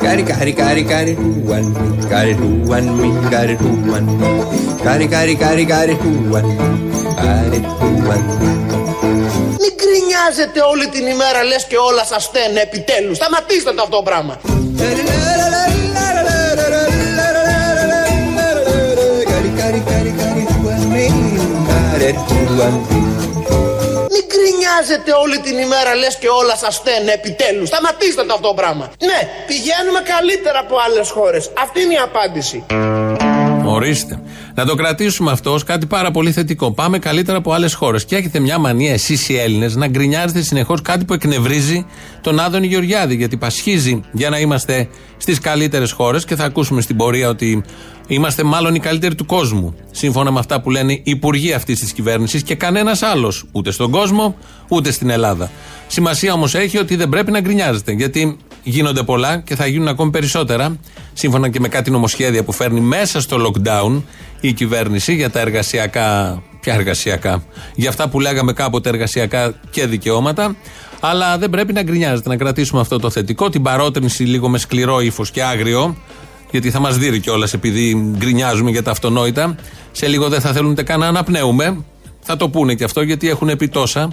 Καρι καρι όλη την ημέρα λές και όλα σας θένε πιτέλους. Τα ματίζατε το πράγμα. Got it, who won me? Μην γκρινιάζετε όλη την ημέρα λες και όλα σας στένε επιτέλους. Σταματήστε το αυτό το πράγμα. Ναι, πηγαίνουμε καλύτερα από άλλες χώρες. Αυτή είναι η απάντηση. Ορίστε. Να το κρατήσουμε αυτό ως κάτι πάρα πολύ θετικό. Πάμε καλύτερα από άλλες χώρες. Και έχετε μια μανία εσείς οι Έλληνες να γκρινιάζετε συνεχώς κάτι που εκνευρίζει τον Άδωνη Γεωργιάδη. Γιατί πασχίζει για να είμαστε στις καλύτερες χώρες και θα ακούσουμε στην πορεία ότι είμαστε μάλλον οι καλύτεροι του κόσμου. Σύμφωνα με αυτά που λένε οι υπουργοί αυτής της κυβέρνησης και κανένας άλλος. Ούτε στον κόσμο, ούτε στην Ελλάδα. Σημασία όμως έχει ότι δεν πρέπει να γκρινιάζετε. Γιατί γίνονται πολλά και θα γίνουν ακόμη περισσότερα. Σύμφωνα και με κάτι νομοσχέδια που φέρνει μέσα στο lockdown η κυβέρνηση για τα εργασιακά. Ποια εργασιακά. Για αυτά που λέγαμε κάποτε εργασιακά και δικαιώματα. Αλλά δεν πρέπει να γκρινιάζετε, να κρατήσουμε αυτό το θετικό. Την παρότρινση λίγο με σκληρό ύφος και άγριο. Γιατί θα μας δει κιόλας επειδή γκρινιάζουμε για τα αυτονόητα. Σε λίγο δεν θα θέλουν ούτε καν να αναπνέουμε. Θα το πούνε και αυτό γιατί έχουν πει τόσα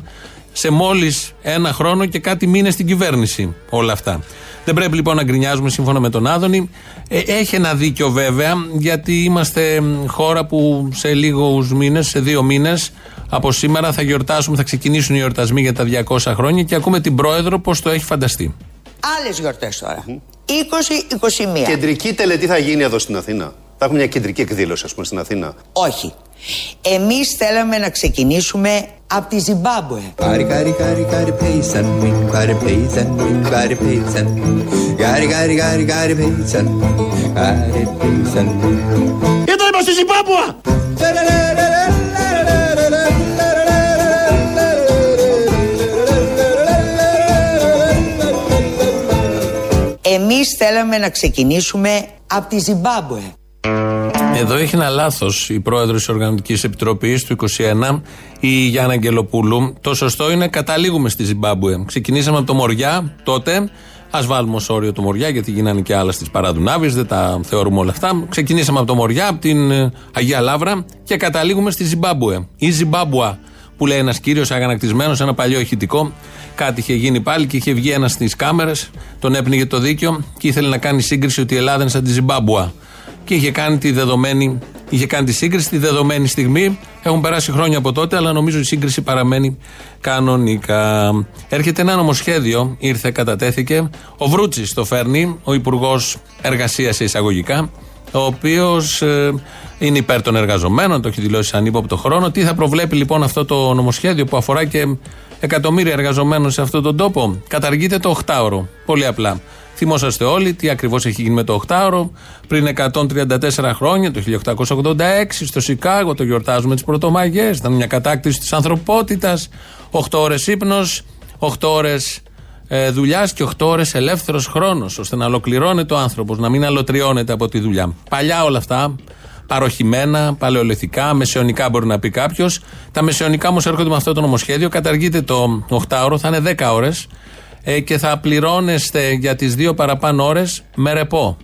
σε μόλις ένα χρόνο και κάτι μήνες στην κυβέρνηση όλα αυτά. Δεν πρέπει λοιπόν να γκρινιάζουμε σύμφωνα με τον Άδωνη. Ε, έχει ένα δίκιο βέβαια, γιατί είμαστε χώρα που σε λίγους μήνες, σε δύο μήνες από σήμερα θα γιορτάσουμε, θα ξεκινήσουν οι γιορτασμοί για τα 200 χρόνια και ακούμε την πρόεδρο πώς το έχει φανταστεί. Άλλες γιορτές τώρα. 20-21. Κεντρική τελετή θα γίνει εδώ στην Αθήνα. Θα έχουμε μια κεντρική εκδήλωση, ας πούμε, στην Αθήνα. Όχι. Εμείς θέλαμε να ξεκινήσουμε από τη Ζιμπάμπουε. Got it, got it, got it, got it, pay son me. Got it, pay son me. Got it, pay son me. Got it, got it, got it, got it, pay son me. Got it, pay son me. Ήταν είπα στη Ζιμπάμπουα. Εμείς θέλαμε να ξεκινήσουμε από τη Ζιμπάμπουε. Εδώ έχει ένα λάθος η πρόεδρος της Οργανωτικής Επιτροπής του 21, η Γιάννα Αγγελοπούλου. Το σωστό είναι καταλήγουμε στη Ζιμπάμπουε. Ξεκινήσαμε από το Μοριά τότε. Α βάλουμε ως όριο το Μοριά, γιατί γίνανε και άλλα στις Παραδουνάβιε, δεν τα θεωρούμε όλα αυτά. Ξεκινήσαμε από το Μοριά, από την ε, Αγία Λάβρα και καταλήγουμε στη Ζιμπάμπουε. Η Ζιμπάμπουα, που λέει ένας κύριος αγανακτισμένος, ένα παλιό ηχητικό. Κάτι είχε γίνει πάλι και είχε βγει ένας στις κάμερες, τον έπνιγε το δίκιο και ήθελε να κάνει σύγκριση ότι η Ελλάδα είναι σαν τη Ζιμπάμπουα και είχε κάνει τη δεδομένη. Είχε κάνει τη σύγκριση τη δεδομένη στιγμή. Έχουν περάσει χρόνια από τότε, αλλά νομίζω η σύγκριση παραμένει κανονικά. Έρχεται ένα νομοσχέδιο, ήρθε, κατατέθηκε. Ο Βρούτσης το φέρνει, ο Υπουργός Εργασίας εισαγωγικά, ο οποίος ε, είναι υπέρ των εργαζομένων, το έχει δηλώσει σαν ύποπτο χρόνο. Τι θα προβλέπει λοιπόν αυτό το νομοσχέδιο που αφορά και εκατομμύρια εργαζομένων σε αυτόν τον τόπο; Καταργείται το 8ωρο. Πολύ απλά. Θυμόσαστε όλοι τι ακριβώς έχει γίνει με το 8ωρο. Πριν 134 χρόνια, το 1886, στο Σικάγο, το γιορτάζουμε τις Πρωτομαγιές. Ήταν μια κατάκτηση της ανθρωπότητας. 8 ώρες ύπνος, 8 ώρες ε, δουλειάς και 8 ώρες ελεύθερος χρόνος, ώστε να ολοκληρώνεται ο άνθρωπος, να μην αλωτριώνεται από τη δουλειά. Παλιά όλα αυτά, παροχημένα, παλαιολεθικά, μεσαιωνικά μπορεί να πει κάποιος. Τα μεσαιωνικά όμως έρχονται με αυτό το νομοσχέδιο. Καταργείται το 8ωρο, θα είναι 10 ώρες ε, και θα πληρώνεστε για τις δύο παραπάνω ώρες με ρεπό.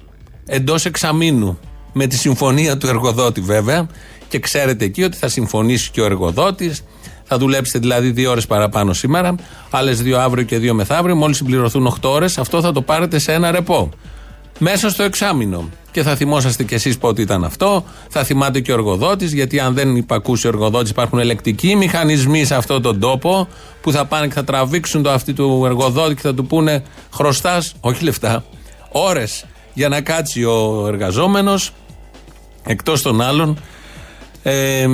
Εντός εξαμήνου. Με τη συμφωνία του εργοδότη βέβαια. Και ξέρετε εκεί ότι θα συμφωνήσει και ο εργοδότης. Θα δουλέψετε δηλαδή δύο ώρες παραπάνω σήμερα, άλλες δύο αύριο και δύο μεθαύριο. Μόλις συμπληρωθούν 8 ώρες, αυτό θα το πάρετε σε ένα ρεπό. Μέσα στο εξάμεινο. Και θα θυμόσαστε κι εσείς πότε ήταν αυτό. Θα θυμάται και ο εργοδότης, γιατί αν δεν υπακούσει ο εργοδότης, υπάρχουν ελεκτικοί μηχανισμοί σε αυτόν τον τόπο που θα πάνε και θα τραβήξουν το αυτή του εργοδότη και θα του πούνε χρωστάς, όχι λεφτά, ώρες για να κάτσει ο εργαζόμενος εκτός των άλλων ε,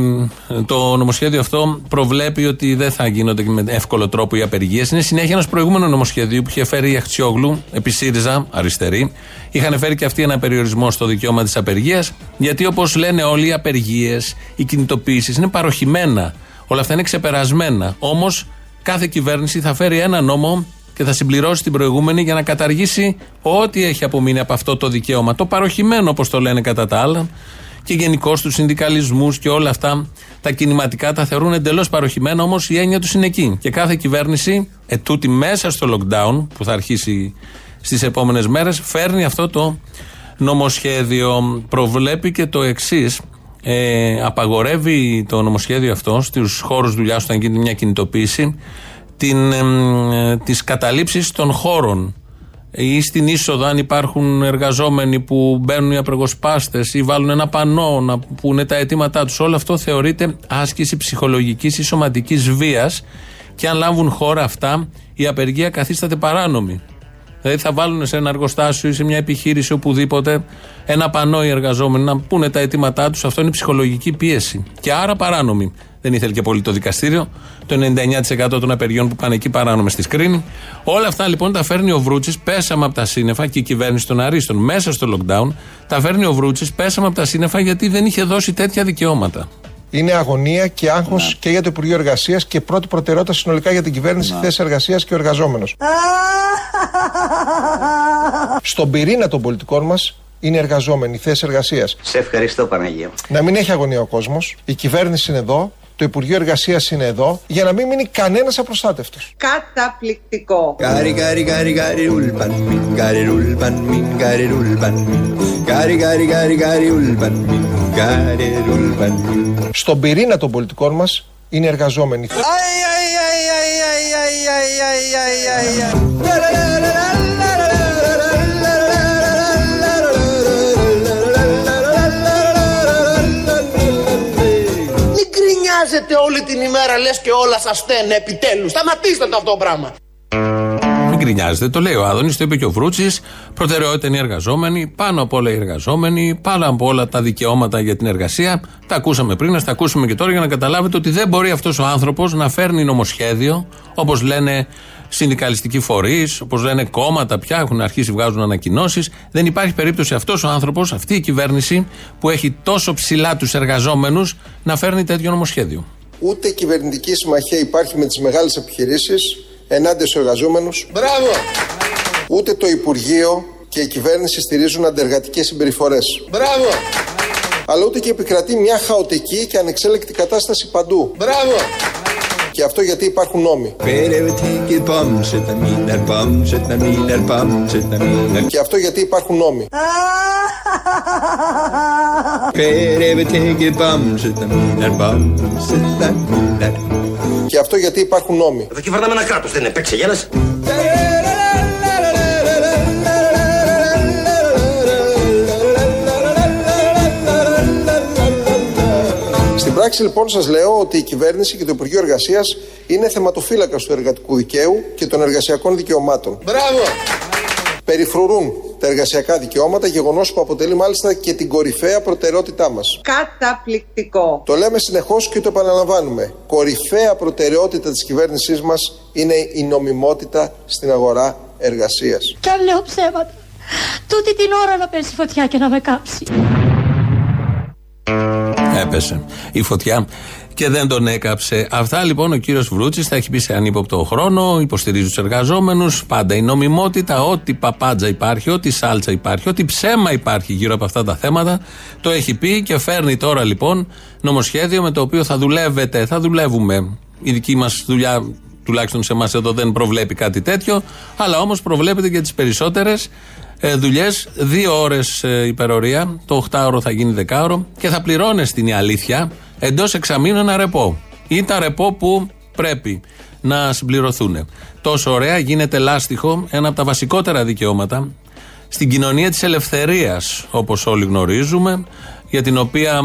το νομοσχέδιο αυτό προβλέπει ότι δεν θα γίνονται με εύκολο τρόπο οι απεργίες. Είναι συνέχεια ενός προηγούμενου νομοσχεδίου που είχε φέρει η Αχτσιόγλου, επί ΣΥΡΙΖΑ, αριστερή. Είχαν φέρει και αυτοί ένα περιορισμό στο δικαίωμα της απεργίας. Γιατί όπως λένε όλοι, οι απεργίες, οι κινητοποίησεις είναι παροχημένα. Όλα αυτά είναι ξεπερασμένα. Όμως κάθε κυβέρνηση θα φέρει ένα νόμο και θα συμπληρώσει την προηγούμενη για να καταργήσει ό,τι έχει απομείνει από αυτό το δικαίωμα. Το παροχημένο, όπως το λένε κατά τα άλλα και γενικώς τους συνδικαλισμούς και όλα αυτά τα κινηματικά τα θεωρούν εντελώς παροχημένα, όμως η έννοια τους είναι εκεί. Και κάθε κυβέρνηση, ετούτη μέσα στο lockdown που θα αρχίσει στις επόμενες μέρες, φέρνει αυτό το νομοσχέδιο. Προβλέπει και το εξής. Ε, απαγορεύει το νομοσχέδιο αυτό στους χώρους δουλειάς όταν γίνεται μια κινητοποίηση την, ε, τις καταλήψεις των χώρων ή στην είσοδο αν υπάρχουν εργαζόμενοι που μπαίνουν οι απεργοσπάστες ή βάλουν ένα πανό να πούνε τα αιτήματά τους όλο αυτό θεωρείται άσκηση ψυχολογικής ή σωματικής βίας και αν λάβουν χώρα αυτά η απεργία καθίσταται παράνομη Δηλαδή θα βάλουν σε ένα εργοστάσιο ή σε μια επιχείρηση οπουδήποτε ένα πανό οι εργαζόμενοι να πούνε τα αιτήματά τους. Αυτό είναι ψυχολογική πίεση. Και άρα παράνομη. Δεν ήθελε και πολύ το δικαστήριο. Το 99% των απεργιών που πάνε εκεί παράνομε στη σκρίνη. Όλα αυτά λοιπόν τα φέρνει ο Βρούτσης. Πέσαμε από τα σύννεφα και η κυβέρνηση των Αρίστων μέσα στο lockdown. Τα φέρνει ο Βρούτσης. Πέσαμε από τα σύννεφα γιατί δεν είχε δώσει τέτοια δικαιώματα. Είναι αγωνία και άγχος ναι. και για το Υπουργείο Εργασίας και πρώτη προτεραιότητα συνολικά για την κυβέρνηση, ναι. θέση εργασίας και ο εργαζόμενος. Στον πυρήνα των πολιτικών μας είναι εργαζόμενοι, θέση εργασίας. Σε ευχαριστώ, Παναγία. Να μην έχει αγωνία ο κόσμος. Η κυβέρνηση είναι εδώ. Το Υπουργείο Εργασία είναι εδώ για να μην μείνει κανένα απροστάτευτο. Καταπληκτικό. Στον πυρήνα των πολιτικών μα είναι εργαζόμενοι. Γκρινιάζετε όλη την ημέρα λες και όλα σας στένε επιτέλους. Σταματήστε το αυτό το πράγμα. Μην γκρινιάζετε, το λέει ο Άδωνης, το είπε και ο Βρούτσης. Προτεραιότητα είναι οι εργαζόμενοι, πάνω από όλα οι εργαζόμενοι, πάνω από όλα τα δικαιώματα για την εργασία. Τα ακούσαμε πριν, να τα ακούσουμε και τώρα για να καταλάβετε ότι δεν μπορεί αυτός ο άνθρωπος να φέρνει νομοσχέδιο, όπως λένε συνδικαλιστικοί φορείς, όπως λένε κόμματα πια, έχουν αρχίσει βγάζουν ανακοινώσεις. Δεν υπάρχει περίπτωση αυτός ο άνθρωπος, αυτή η κυβέρνηση που έχει τόσο ψηλά τους εργαζόμενους να φέρνει τέτοιο νομοσχέδιο. Ούτε κυβερνητική συμμαχία υπάρχει με τις μεγάλες επιχειρήσεις ενάντια στους εργαζόμενους. Μπράβο! Ούτε το Υπουργείο και η κυβέρνηση στηρίζουν αντεργατικές συμπεριφορές. Μπράβο! Αλλά ούτε και επικρατεί μια χαοτική και ανεξέλεκτη κατάσταση παντού. Μπράβο! Και αυτό γιατί υπάρχουν νόμοι. Και αυτό γιατί υπάρχουν νόμοι. Και αυτό γιατί υπάρχουν νόμοι. Εδώ κυβερνάμε ένα κράτος, δεν είναι παίξε γέλας. Στην πράξη λοιπόν σας λέω ότι η κυβέρνηση και το Υπουργείο Εργασίας είναι θεματοφύλακας του εργατικού δικαίου και των εργασιακών δικαιωμάτων. Μπράβο! Περιφρουρούν τα εργασιακά δικαιώματα, γεγονός που αποτελεί μάλιστα και την κορυφαία προτεραιότητά μας. Καταπληκτικό. Το λέμε συνεχώς και το επαναλαμβάνουμε. Κορυφαία προτεραιότητα της κυβέρνησής μας είναι η νομιμότητα στην αγορά εργασίας. Κι αν λέω ψέματα, τούτη την ώρα να πέσει φωτιά και να με κάψει. Έπεσε η φωτιά και δεν τον έκαψε. Αυτά λοιπόν ο κύριος Βρούτσης θα έχει πει σε ανύποπτο χρόνο, υποστηρίζει τους εργαζόμενους. Πάντα η νομιμότητα, ό,τι παπάντζα υπάρχει, ό,τι σάλτσα υπάρχει, ό,τι ψέμα υπάρχει γύρω από αυτά τα θέματα, το έχει πει και φέρνει τώρα λοιπόν νομοσχέδιο με το οποίο θα δουλεύετε, θα δουλεύουμε. Η δική μας δουλειά, τουλάχιστον σε εμάς εδώ, δεν προβλέπει κάτι τέτοιο, αλλά όμως προβλέπεται για τις περισσότερες ε, δουλειές, δύο ώρες ε, υπερορία, το 8ωρο θα γίνει 10ωρο και θα πληρώνει την αλήθεια εντός εξαμήνου ένα ρεπό. Ή τα ρεπό που πρέπει να συμπληρωθούν. Τόσο ωραία γίνεται λάστιχο, ένα από τα βασικότερα δικαιώματα στην κοινωνία της ελευθερίας όπως όλοι γνωρίζουμε για την οποία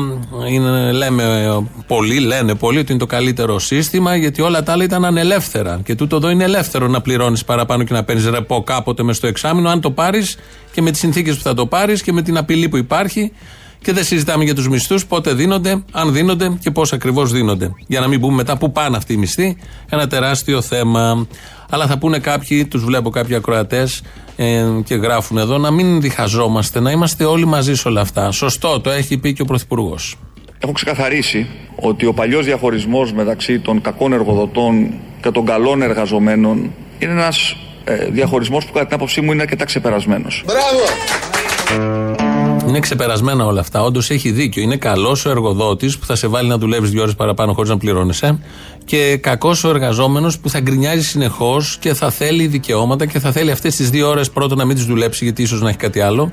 είναι, λέμε πολλοί, λένε πολλοί ότι είναι το καλύτερο σύστημα γιατί όλα τα άλλα ήταν ανελεύθερα. Και τούτο εδώ είναι ελεύθερο να πληρώνεις παραπάνω και να παίρνεις ρεπό κάποτε μες στο εξάμεινο αν το πάρεις και με τις συνθήκες που θα το πάρεις και με την απειλή που υπάρχει και δεν συζητάμε για τους μισθούς, πότε δίνονται, αν δίνονται και πώς ακριβώς δίνονται. Για να μην πούμε μετά πού πάνε αυτοί οι μισθοί, ένα τεράστιο θέμα. Αλλά θα πούνε κάποιοι, τους βλέπω κάποιοι ακροατές ε, και γράφουν εδώ, να μην διχαζόμαστε, να είμαστε όλοι μαζί σε όλα αυτά. Σωστό, το έχει πει και ο Πρωθυπουργός. Έχω ξεκαθαρίσει ότι ο παλιός διαχωρισμός μεταξύ των κακών εργοδοτών και των καλών εργαζομένων είναι ένας ε, διαχωρισμός που κατά την άποψή μου είναι αρκετά ξεπερασμένος. Μπράβο! Είναι ξεπερασμένα όλα αυτά. Όντως έχει δίκιο. Είναι καλός ο εργοδότης που θα σε βάλει να δουλεύεις δύο ώρες παραπάνω χωρίς να πληρώνεσαι. Και κακός ο εργαζόμενος που θα γκρινιάζει συνεχώς και θα θέλει δικαιώματα και θα θέλει αυτές τις δύο ώρες πρώτον να μην τις δουλέψει γιατί ίσως να έχει κάτι άλλο.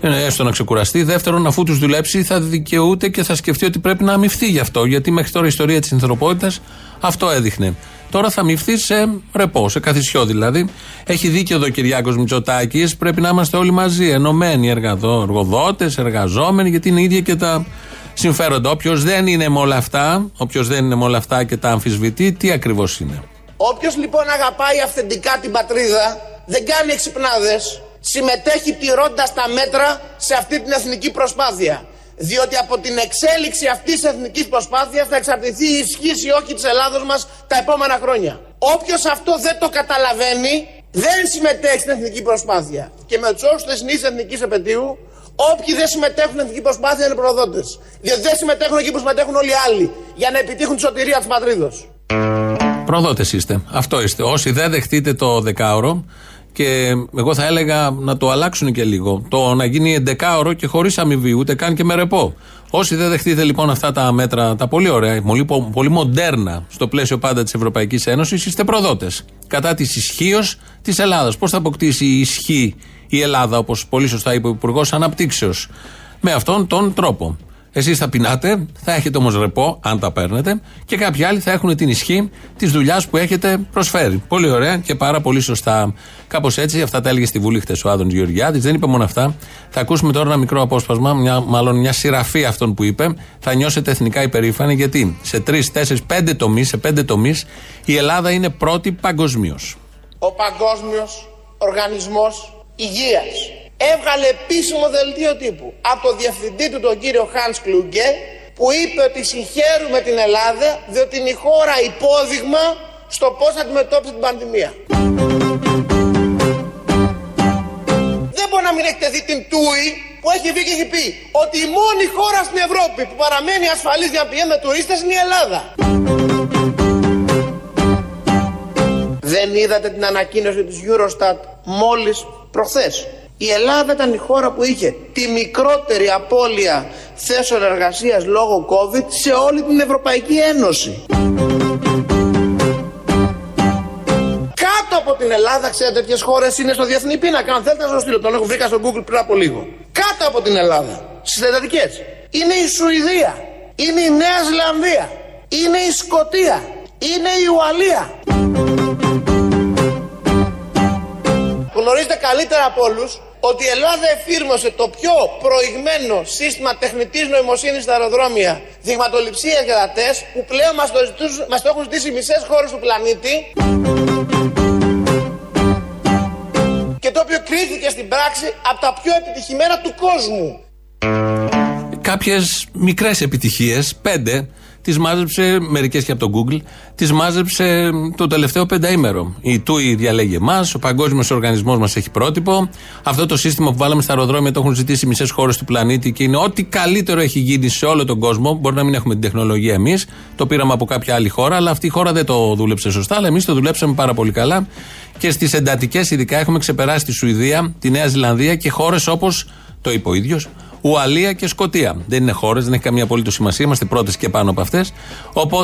ε, Έστω να ξεκουραστεί. Δεύτερον, αφού τους δουλέψει, θα δικαιούται και θα σκεφτεί ότι πρέπει να αμυφθεί γι' αυτό. Γιατί μέχρι τώρα η ιστορία της ανθρωπότητα αυτό έδειχνε. Τώρα θα μυφθεί σε ρεπό, σε καθισιό δηλαδή. Έχει δίκιο εδώ ο Κυριάκος Μητσοτάκης. Πρέπει να είμαστε όλοι μαζί, ενωμένοι εργοδότες, εργαζόμενοι, γιατί είναι ίδια και τα συμφέροντα. Όποιος δεν είναι με όλα αυτά, όποιος δεν είναι με όλα αυτά και τα αμφισβητεί, τι ακριβώς είναι. Όποιος λοιπόν αγαπάει αυθεντικά την πατρίδα, δεν κάνει εξυπνάδες, συμμετέχει τηρώντα τα μέτρα σε αυτή την εθνική προσπάθεια. Διότι από την εξέλιξη αυτής της εθνικής προσπάθειας θα εξαρτηθεί η ισχύ ή όχι της Ελλάδος μας τα επόμενα χρόνια. Όποιος αυτό δεν το καταλαβαίνει, δεν συμμετέχει στην εθνική προσπάθεια. Και με τους όρους της θεσινή εθνικής επαιτίου, όποιοι δεν συμμετέχουν στην εθνική προσπάθεια είναι προδότες. Διότι δεν συμμετέχουν εκεί που συμμετέχουν όλοι οι άλλοι για να επιτύχουν τη σωτηρία της πατρίδος. Προδότες είστε. Αυτό είστε. Όσοι δεν δεχτείτε το δεκάωρο, και εγώ θα έλεγα να το αλλάξουν και λίγο. Το να γίνει 11ωρο και χωρίς αμοιβή, ούτε καν και με ρεπό. Όσοι δεν δεχτείτε λοιπόν αυτά τα μέτρα, τα πολύ ωραία, πολύ, πολύ μοντέρνα, στο πλαίσιο πάντα της Ευρωπαϊκής Ένωσης, είστε προδότες. Κατά της ισχύως της Ελλάδας. Πώς θα αποκτήσει η ισχύ η Ελλάδα, όπως πολύ σωστά είπε ο Υπουργός Αναπτύξεως. Με αυτόν τον τρόπο. Εσείς θα πεινάτε, θα έχετε όμως ρεπό, αν τα παίρνετε, και κάποιοι άλλοι θα έχουν την ισχύ της δουλειάς που έχετε προσφέρει. Πολύ ωραία και πάρα πολύ σωστά. Κάπως έτσι, αυτά τα έλεγε στη Βουλή χτες ο Άδων Γεωργιάδης. Δεν είπε μόνο αυτά. Θα ακούσουμε τώρα ένα μικρό απόσπασμα, μια, μάλλον μια σειραφή αυτών που είπε. Θα νιώσετε εθνικά υπερήφανοι γιατί σε τρεις, τέσσερις, πέντε τομείς, σε πέντε τομείς η Ελλάδα είναι πρώτη παγκοσμίως. Ο Παγκόσμιος Οργανισμός Υγείας έβγαλε επίσημο δελτίο τύπου από το διευθυντή του τον κύριο Χάνς Κλούγκε που είπε ότι συγχαίρουμε την Ελλάδα διότι είναι η χώρα υπόδειγμα στο πώς αντιμετώπισε την πανδημία. Δεν μπορεί να μην έχετε δει την Τούι που έχει βγει και έχει πει ότι η μόνη χώρα στην Ευρώπη που παραμένει ασφαλής για να πηγαίνει με τουρίστες είναι η Ελλάδα. Δεν είδατε την ανακοίνωση της Eurostat μόλις προχθές; Η Ελλάδα ήταν η χώρα που είχε τη μικρότερη απώλεια θέσεων εργασίας λόγω COVID σε όλη την Ευρωπαϊκή Ένωση. Κάτω από την Ελλάδα, ξέρετε τέτοιες χώρες είναι στο διεθνή πίνακα; Αν θέλετε να σας στείλω, τον έχω βρήκα στο Google πριν από λίγο. Κάτω από την Ελλάδα, στις εντατικές, είναι η Σουηδία, είναι η Νέα Ζηλανδία, είναι η Σκοτία, είναι η Ουαλία. Γνωρίζετε καλύτερα από όλους ότι η Ελλάδα εφήρμοσε το πιο προηγμένο σύστημα τεχνητής νοημοσύνης στα αεροδρόμια δειγματοληψίας για τα τεστ που πλέον μας το, ζητούς, μας το έχουν ζητήσει οι μισές χώρες του πλανήτη και το οποίο κρίθηκε στην πράξη από τα πιο επιτυχημένα του κόσμου. Κάποιες μικρές επιτυχίες, πέντε, τις μάζεψε μερικές και από το Google, τις μάζεψε το τελευταίο πενταήμερο. Η TUI διαλέγει εμάς, ο Παγκόσμιος Οργανισμός μας έχει πρότυπο. Αυτό το σύστημα που βάλαμε στα αεροδρόμια το έχουν ζητήσει μισές χώρες του πλανήτη και είναι ό,τι καλύτερο έχει γίνει σε όλο τον κόσμο. Μπορεί να μην έχουμε την τεχνολογία εμείς, το πήραμε από κάποια άλλη χώρα, αλλά αυτή η χώρα δεν το δούλεψε σωστά, αλλά εμείς το δουλέψαμε πάρα πολύ καλά. Και στις εντατικές, ειδικά, έχουμε ξεπεράσει τη Σουηδία, τη Νέα Ζηλανδία και χώρες όπως το είπε ο ίδιος, Ουαλία και Σκοτία. Δεν είναι χώρες, δεν έχει καμία απολύτως σημασία. Είμαστε πρώτες και πάνω από αυτές.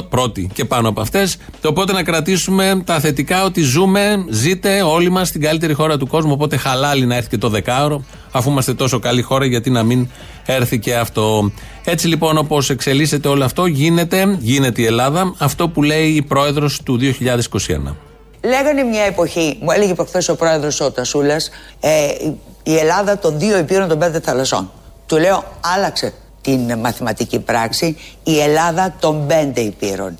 Πρώτοι και πάνω από αυτές. Οπότε να κρατήσουμε τα θετικά ότι ζούμε, ζείτε όλοι μας στην καλύτερη χώρα του κόσμου. Οπότε χαλάλι να έρθει και το δεκάωρο, αφού είμαστε τόσο καλή χώρα, γιατί να μην έρθει και αυτό. Έτσι λοιπόν, όπως εξελίσσεται όλο αυτό, γίνεται, γίνεται η Ελλάδα αυτό που λέει η πρόεδρος του 2021. Λέγανε μια εποχή, μου έλεγε προχθές ο πρόεδρος ο Τασούλας, ε, η Ελλάδα των δύο υπήρων των πέντε θαλασσών. Του λέω άλλαξε την μαθηματική πράξη η Ελλάδα των πέντε υπήρων.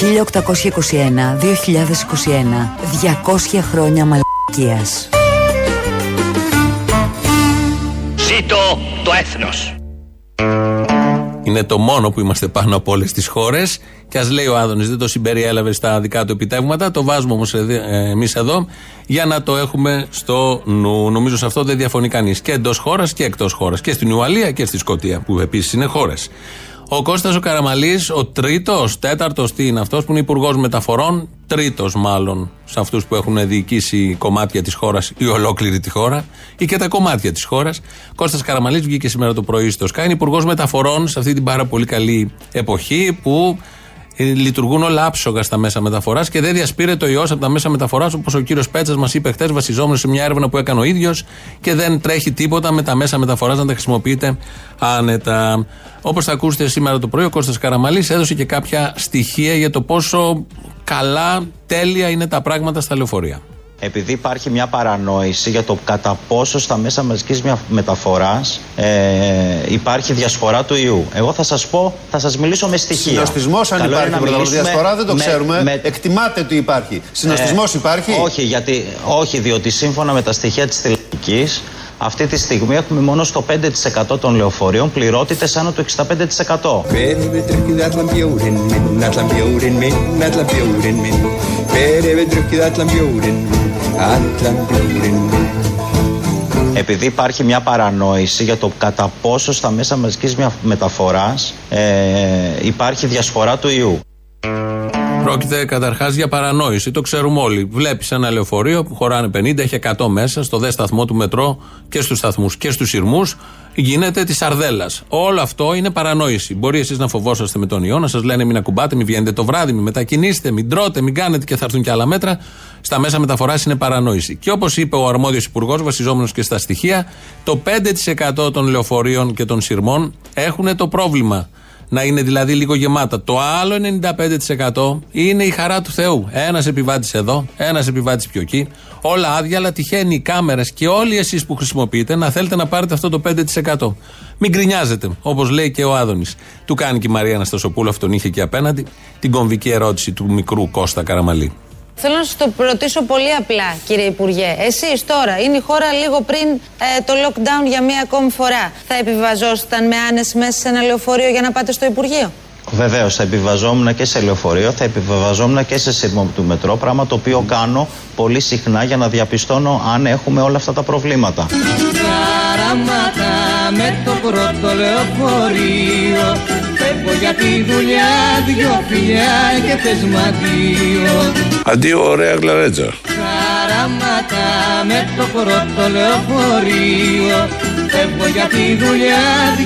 «1821-2021, 200 χρόνια μαλακίας». Ζήτω το έθνος. Είναι το μόνο που είμαστε πάνω από όλες τις χώρες. Και ας λέει ο Άδωνης, δεν το συμπεριέλαβες στα δικά του επιτεύγματα. Το βάζουμε όμως εμείς εδώ για να το έχουμε στο νου. Νομίζω σε αυτό δεν διαφωνεί κανείς. Και εντός χώρας και εκτός χώρας. Και στην Ουαλία και στη Σκωτία, που επίσης είναι χώρες. Ο Κώστας ο Καραμαλής, ο τρίτος, τέταρτος, τι είναι αυτός που είναι υπουργός μεταφορών, τρίτος μάλλον σε αυτούς που έχουν διοικήσει κομμάτια της χώρας ή ολόκληρη τη χώρα ή και τα κομμάτια της χώρας. Κώστας Καραμαλής βγήκε σήμερα το πρωί στο ΣΚΑ, είναι υπουργός μεταφορών σε αυτή την πάρα πολύ καλή εποχή που ε, λειτουργούν όλα άψογα στα μέσα μεταφοράς και δεν διασπείρεται ο ιός από τα μέσα μεταφοράς όπως ο κύριος Πέτσας μας είπε χθες, βασιζόμενος σε μια έρευνα που έκανε ο ίδιος και δεν τρέχει τίποτα με τα μέσα μεταφοράς να τα χρησιμοποιείτε άνετα. Όπως θα ακούσετε σήμερα το πρωί, ο Κώστας Καραμαλής έδωσε και κάποια στοιχεία για το πόσο καλά, τέλεια είναι τα πράγματα στα λεωφορεία επειδή υπάρχει μια παρανόηση για το κατά πόσο στα μέσα μαζικής μεταφοράς ε, υπάρχει διασπορά του ιού. Εγώ θα σας πω, θα σας μιλήσω με στοιχεία. Συνοστισμός αν υπάρχει μιλήσουμε, διασπορά δεν το με, ξέρουμε. Με, Εκτιμάται ότι υπάρχει. Συνοστισμός ε, υπάρχει; Όχι, γιατί, όχι, διότι σύμφωνα με τα στοιχεία της τηλεοπτικής αυτή τη στιγμή έχουμε μόνο στο 5% των λεωφορείων πληρότητες άνω του 65%. Επειδή υπάρχει μια παρανόηση για το κατά πόσο στα μέσα μαζικής μεταφοράς ε, υπάρχει διασπορά του ιού. Πρόκειται καταρχάς για παρανόηση. Το ξέρουμε όλοι. Βλέπεις ένα λεωφορείο που χωράνε 50, έχει 100 μέσα, στο δε σταθμό του μετρό και στους σταθμούς και στους σειρμούς. Γίνεται της Αρδέλας. Όλο αυτό είναι παρανόηση. Μπορεί εσείς να φοβόσαστε με τον ιό, να σας λένε μην ακουμπάτε, μην βγαίνετε το βράδυ, μην μετακινήσετε, μην τρώτε, μην κάνετε και θα έρθουν και άλλα μέτρα. Στα μέσα μεταφοράς είναι παρανόηση. Και όπως είπε ο αρμόδιος υπουργός, βασιζόμενος και στα στοιχεία, το 5% των λεωφορείων και των σειρμών έχουν το πρόβλημα να είναι δηλαδή λίγο γεμάτα. Το άλλο 95% είναι η χαρά του Θεού. Ένας επιβάτης εδώ, ένας επιβάτης πιο εκεί. Όλα άδεια, αλλά τυχαίνει οι κάμερες και όλοι εσείς που χρησιμοποιείτε να θέλετε να πάρετε αυτό το 5%. Μην γκρινιάζετε, όπως λέει και ο Άδωνης. Του κάνει και η Μαρία Αναστασοπούλου, αυτόν είχε και απέναντι, την κομβική ερώτηση του μικρού Κώστα Καραμαλή. Θέλω να σας το ρωτήσω πολύ απλά, κύριε Υπουργέ. Εσείς τώρα, είναι η χώρα λίγο πριν ε, το lockdown για μία ακόμη φορά. Θα επιβαζόσασταν με άνεση μέσα σε ένα λεωφορείο για να πάτε στο Υπουργείο; Βεβαίως, θα επιβαζόμουν και σε λεωφορείο, θα επιβαζόμουν και σε σύρμο του μετρό. Πράγμα το οποίο κάνω πολύ συχνά για να διαπιστώνω αν έχουμε όλα αυτά τα προβλήματα. Καράματα με το πρώτο λεωφορείο. Φεύγω για τη δουλειά, δυο φιλιά και θεσματίο. Αντίο, ωραία γλαρέτζα. Χαράματα με το πρώτο λεωφορείο Φεύγω για τη δουλειά,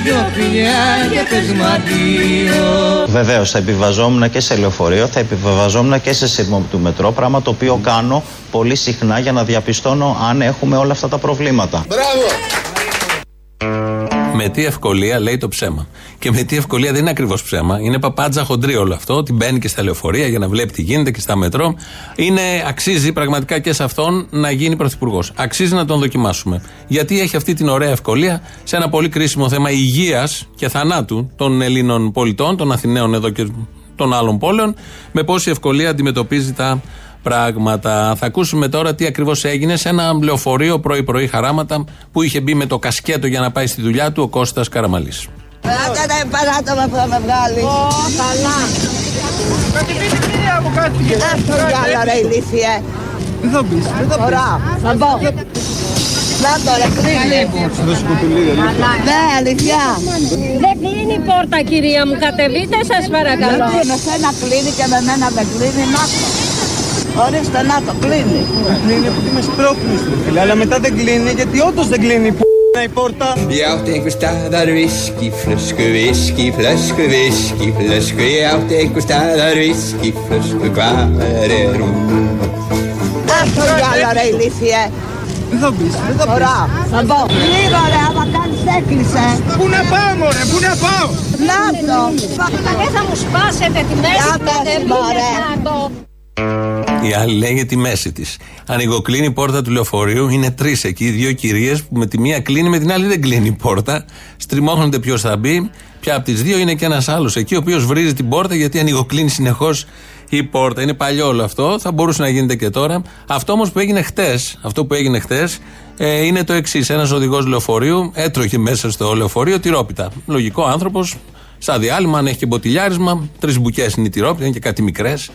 δυο φιλιά και πεσματίο Βεβαίως θα επιβαζόμουν και σε λεωφορείο, θα επιβαζόμουν και σε σύρμο του μετρό Πράγμα το οποίο κάνω πολύ συχνά για να διαπιστώνω αν έχουμε όλα αυτά τα προβλήματα Μπράβο! Με τι ευκολία λέει το ψέμα. Και με τι ευκολία δεν είναι ακριβώς ψέμα. Είναι παπάντζα χοντρή όλο αυτό. Ότι μπαίνει και στα λεωφορεία για να βλέπει τι γίνεται και στα μετρό. Είναι, αξίζει πραγματικά και σε αυτόν να γίνει πρωθυπουργός. Αξίζει να τον δοκιμάσουμε. Γιατί έχει αυτή την ωραία ευκολία σε ένα πολύ κρίσιμο θέμα υγείας και θανάτου των Ελλήνων πολιτών, των Αθηναίων εδώ και των άλλων πόλεων, με πόση ευκολία αντιμετωπίζει τα πράγματα. Θα ακούσουμε τώρα τι ακριβώς έγινε σε ένα λεωφορείο πρωί-πρωί χαράματα που είχε μπει με το κασκέτο για να πάει στη δουλειά του ο Κώστας Καραμαλής. Πάτε τα παράτομα που θα με βγάλεις. Ω, καλά. Με την κυρία μου κάτι. Αυτό γυάλα ρε ηλίθιε. Δεν θα μπεις. Δεν θα μπεις. Θα μπω. Να το ρε κλείνει. Ναι, αλήθεια. Δεν κλείνει η πόρτα κυρία μου. Κατεβείτε σας παρακαλώ. Γιατί με σένα κλείνει και με μένα δεν κλείνει. Να Ορίστε να το κλείνει. Κλείνει από τη με σπρώχνεις φίλε. Αλλά μετά δεν κλείνει γιατί όντως δεν κλείνει που η πόρτα. Ég átti einhver staðar viskiflösku, viskiflösku, viskiflösku Ég átti einhver staðar viskiflösku, hvað er hún? Αυτό γυάλα ρε ηλίθιε. Δεν θα μπεις, δεν θα μπεις. Ωραία, θα μπω. Λίγο ρε, άμα κάνεις έκλεισε. Πού να πάω μωρέ, πού να πάω; Να το. Δεν θα μου σπάσετε τη μέση. Για πες μωρέ. Η άλλη λέει για τη μέση της. Ανοιγοκλίνει η πόρτα του λεωφορείου. Είναι τρεις εκεί, δύο κυρίες που με τη μία κλείνει, με την άλλη δεν κλείνει η πόρτα. Στριμώχνονται ποιος θα μπει. Ποια από τις δύο είναι και ένας άλλος εκεί, ο οποίος βρίζει την πόρτα γιατί ανοιγοκλίνει συνεχώς η πόρτα. Είναι παλιό όλο αυτό. Θα μπορούσε να γίνεται και τώρα. Αυτό όμως που έγινε χτες, αυτό που έγινε χτες, ε, είναι το εξής. Ένας οδηγός λεωφορείου έτρωχε μέσα στο λεωφορείο τυρόπιτα. Λογικό άνθρωπος, σαν διάλειμμα, αν έχει και μποτιλιάρισμα. Τρεις μπουκές είναι η τυρόπιτα, είναι και κάτι μικρές.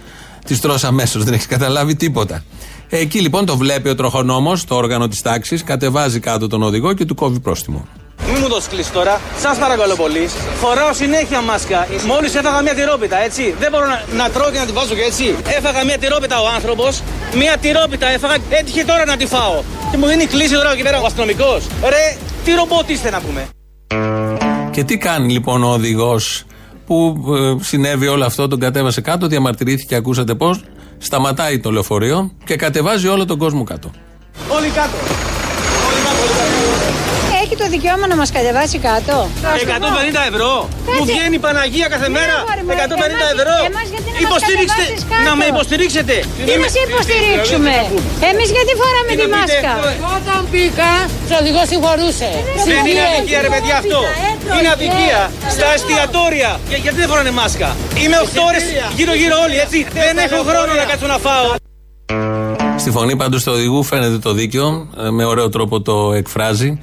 Τη τρώ αμέσως, δεν έχεις καταλάβει τίποτα. Εκεί λοιπόν το βλέπει ο τροχονόμος, το όργανο της τάξης, κατεβάζει κάτω τον οδηγό και του κόβει πρόστιμο. Μην μου δώσει κλείσει τώρα. Σας παρακαλώ πολύ. Φοράω συνέχεια μάσκα. Μόλις έφαγα μια τυρόπιτα, έτσι. Δεν μπορώ να, να τρώω και να τη βάζω και έτσι. Έφαγα μια τυρόπιτα ο άνθρωπος. Μια τυρόπιτα έφαγα. Έτυχε τώρα να τη φάω. Και μου δίνει κλίση τώρα εκεί πέρα ο αστυνομικός. Ρε, τι ρομπότ είστε να πούμε. Και τι κάνει λοιπόν ο οδηγός που ε, συνέβη όλο αυτό, τον κατέβασε κάτω, διαμαρτυρήθηκε, ακούσατε πώς. Σταματάει το λεωφορείο και κατεβάζει όλο τον κόσμο κάτω. Όλοι κάτω. Έχει το δικαίωμα να μας κατεβάσει κάτω. 150 ευρώ. Μου βγαίνει η Παναγία κάθε μέρα. 150 ευρώ. Εμάς γιατί να μας Υποστήριξτε. κατεβάσεις κάτω; Να με υποστηρίξετε. Τι να σε υποστηρίξουμε; Εμείς γιατί φοράμε Τι τη να πείτε. μάσκα. Όταν μπήκα, ο οδηγό συγχωρούσε. Δεν είναι αδικία ρε παιδιά αυτό. Είναι αδικία στα εστιατόρια. Για- Γιατί δεν φοράνε μάσκα; Είμαι 8 ώρες γύρω γύρω όλοι έτσι. Δεν έχω χρόνο να κάτσω να φάω. Στη φωνή πάντως του οδηγού φαίνεται το δίκαιο, ε, με ωραίο τρόπο το εκφράζει.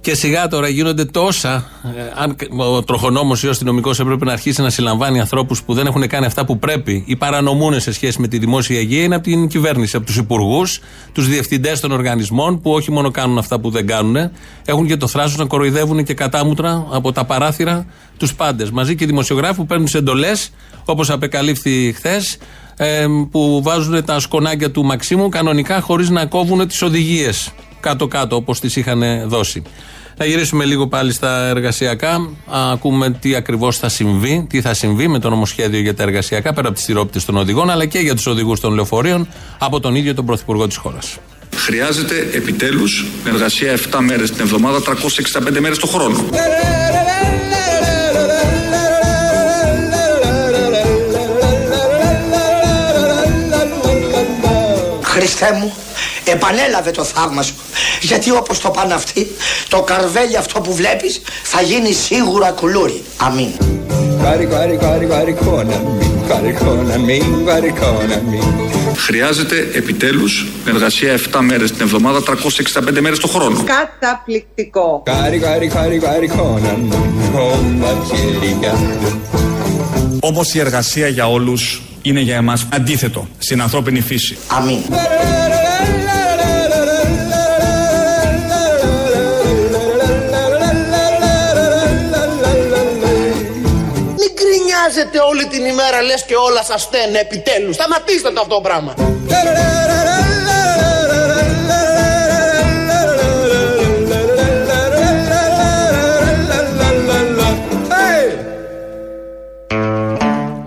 Και σιγά τώρα γίνονται τόσα. ε, αν ο τροχονόμος ή ο αστυνομικός έπρεπε να αρχίσει να συλλαμβάνει ανθρώπους που δεν έχουν κάνει αυτά που πρέπει ή παρανομούν σε σχέση με τη δημόσια υγεία, είναι από την κυβέρνηση, από τους υπουργούς, τους διευθυντές των οργανισμών, που όχι μόνο κάνουν αυτά που δεν κάνουν, έχουν και το θράσος να κοροϊδεύουν και κατάμουτρα από τα παράθυρα τους πάντες. Μαζί και οι δημοσιογράφοι που παίρνουν τι εντολές, όπως απεκαλύφθη χθες, που βάζουν τα σκονάκια του Μαξίμου κανονικά χωρίς να κόβουν τις οδηγίες κάτω-κάτω όπως τις είχαν δώσει. Να γυρίσουμε λίγο πάλι στα εργασιακά. Α, ακούμε τι ακριβώς θα συμβεί, τι θα συμβεί με το νομοσχέδιο για τα εργασιακά πέρα από τις τυρόπιτες των οδηγών, αλλά και για τους οδηγούς των λεωφορείων από τον ίδιο τον Πρωθυπουργό της χώρας. Χρειάζεται επιτέλους εργασία 7 μέρες την εβδομάδα, 365 μέρες το χρόνο. Χριστέ μου, επανέλαβε το θαύμα σου. Γιατί όπως το πάνε αυτοί, το καρβέλι αυτό που βλέπεις θα γίνει σίγουρα κουλούρι. Αμήν. Χρειάζεται επιτέλους εργασία 7 μέρες την εβδομάδα, 365 μέρες το χρόνο. Καταπληκτικό. Όμως η εργασία για όλους είναι για εμάς αντίθετο στην ανθρώπινη φύση. Αμήν. Μην γκρινιάζετε όλη την ημέρα λες και όλα σας στένε επιτέλους. Σταματήστε το αυτό το πράγμα.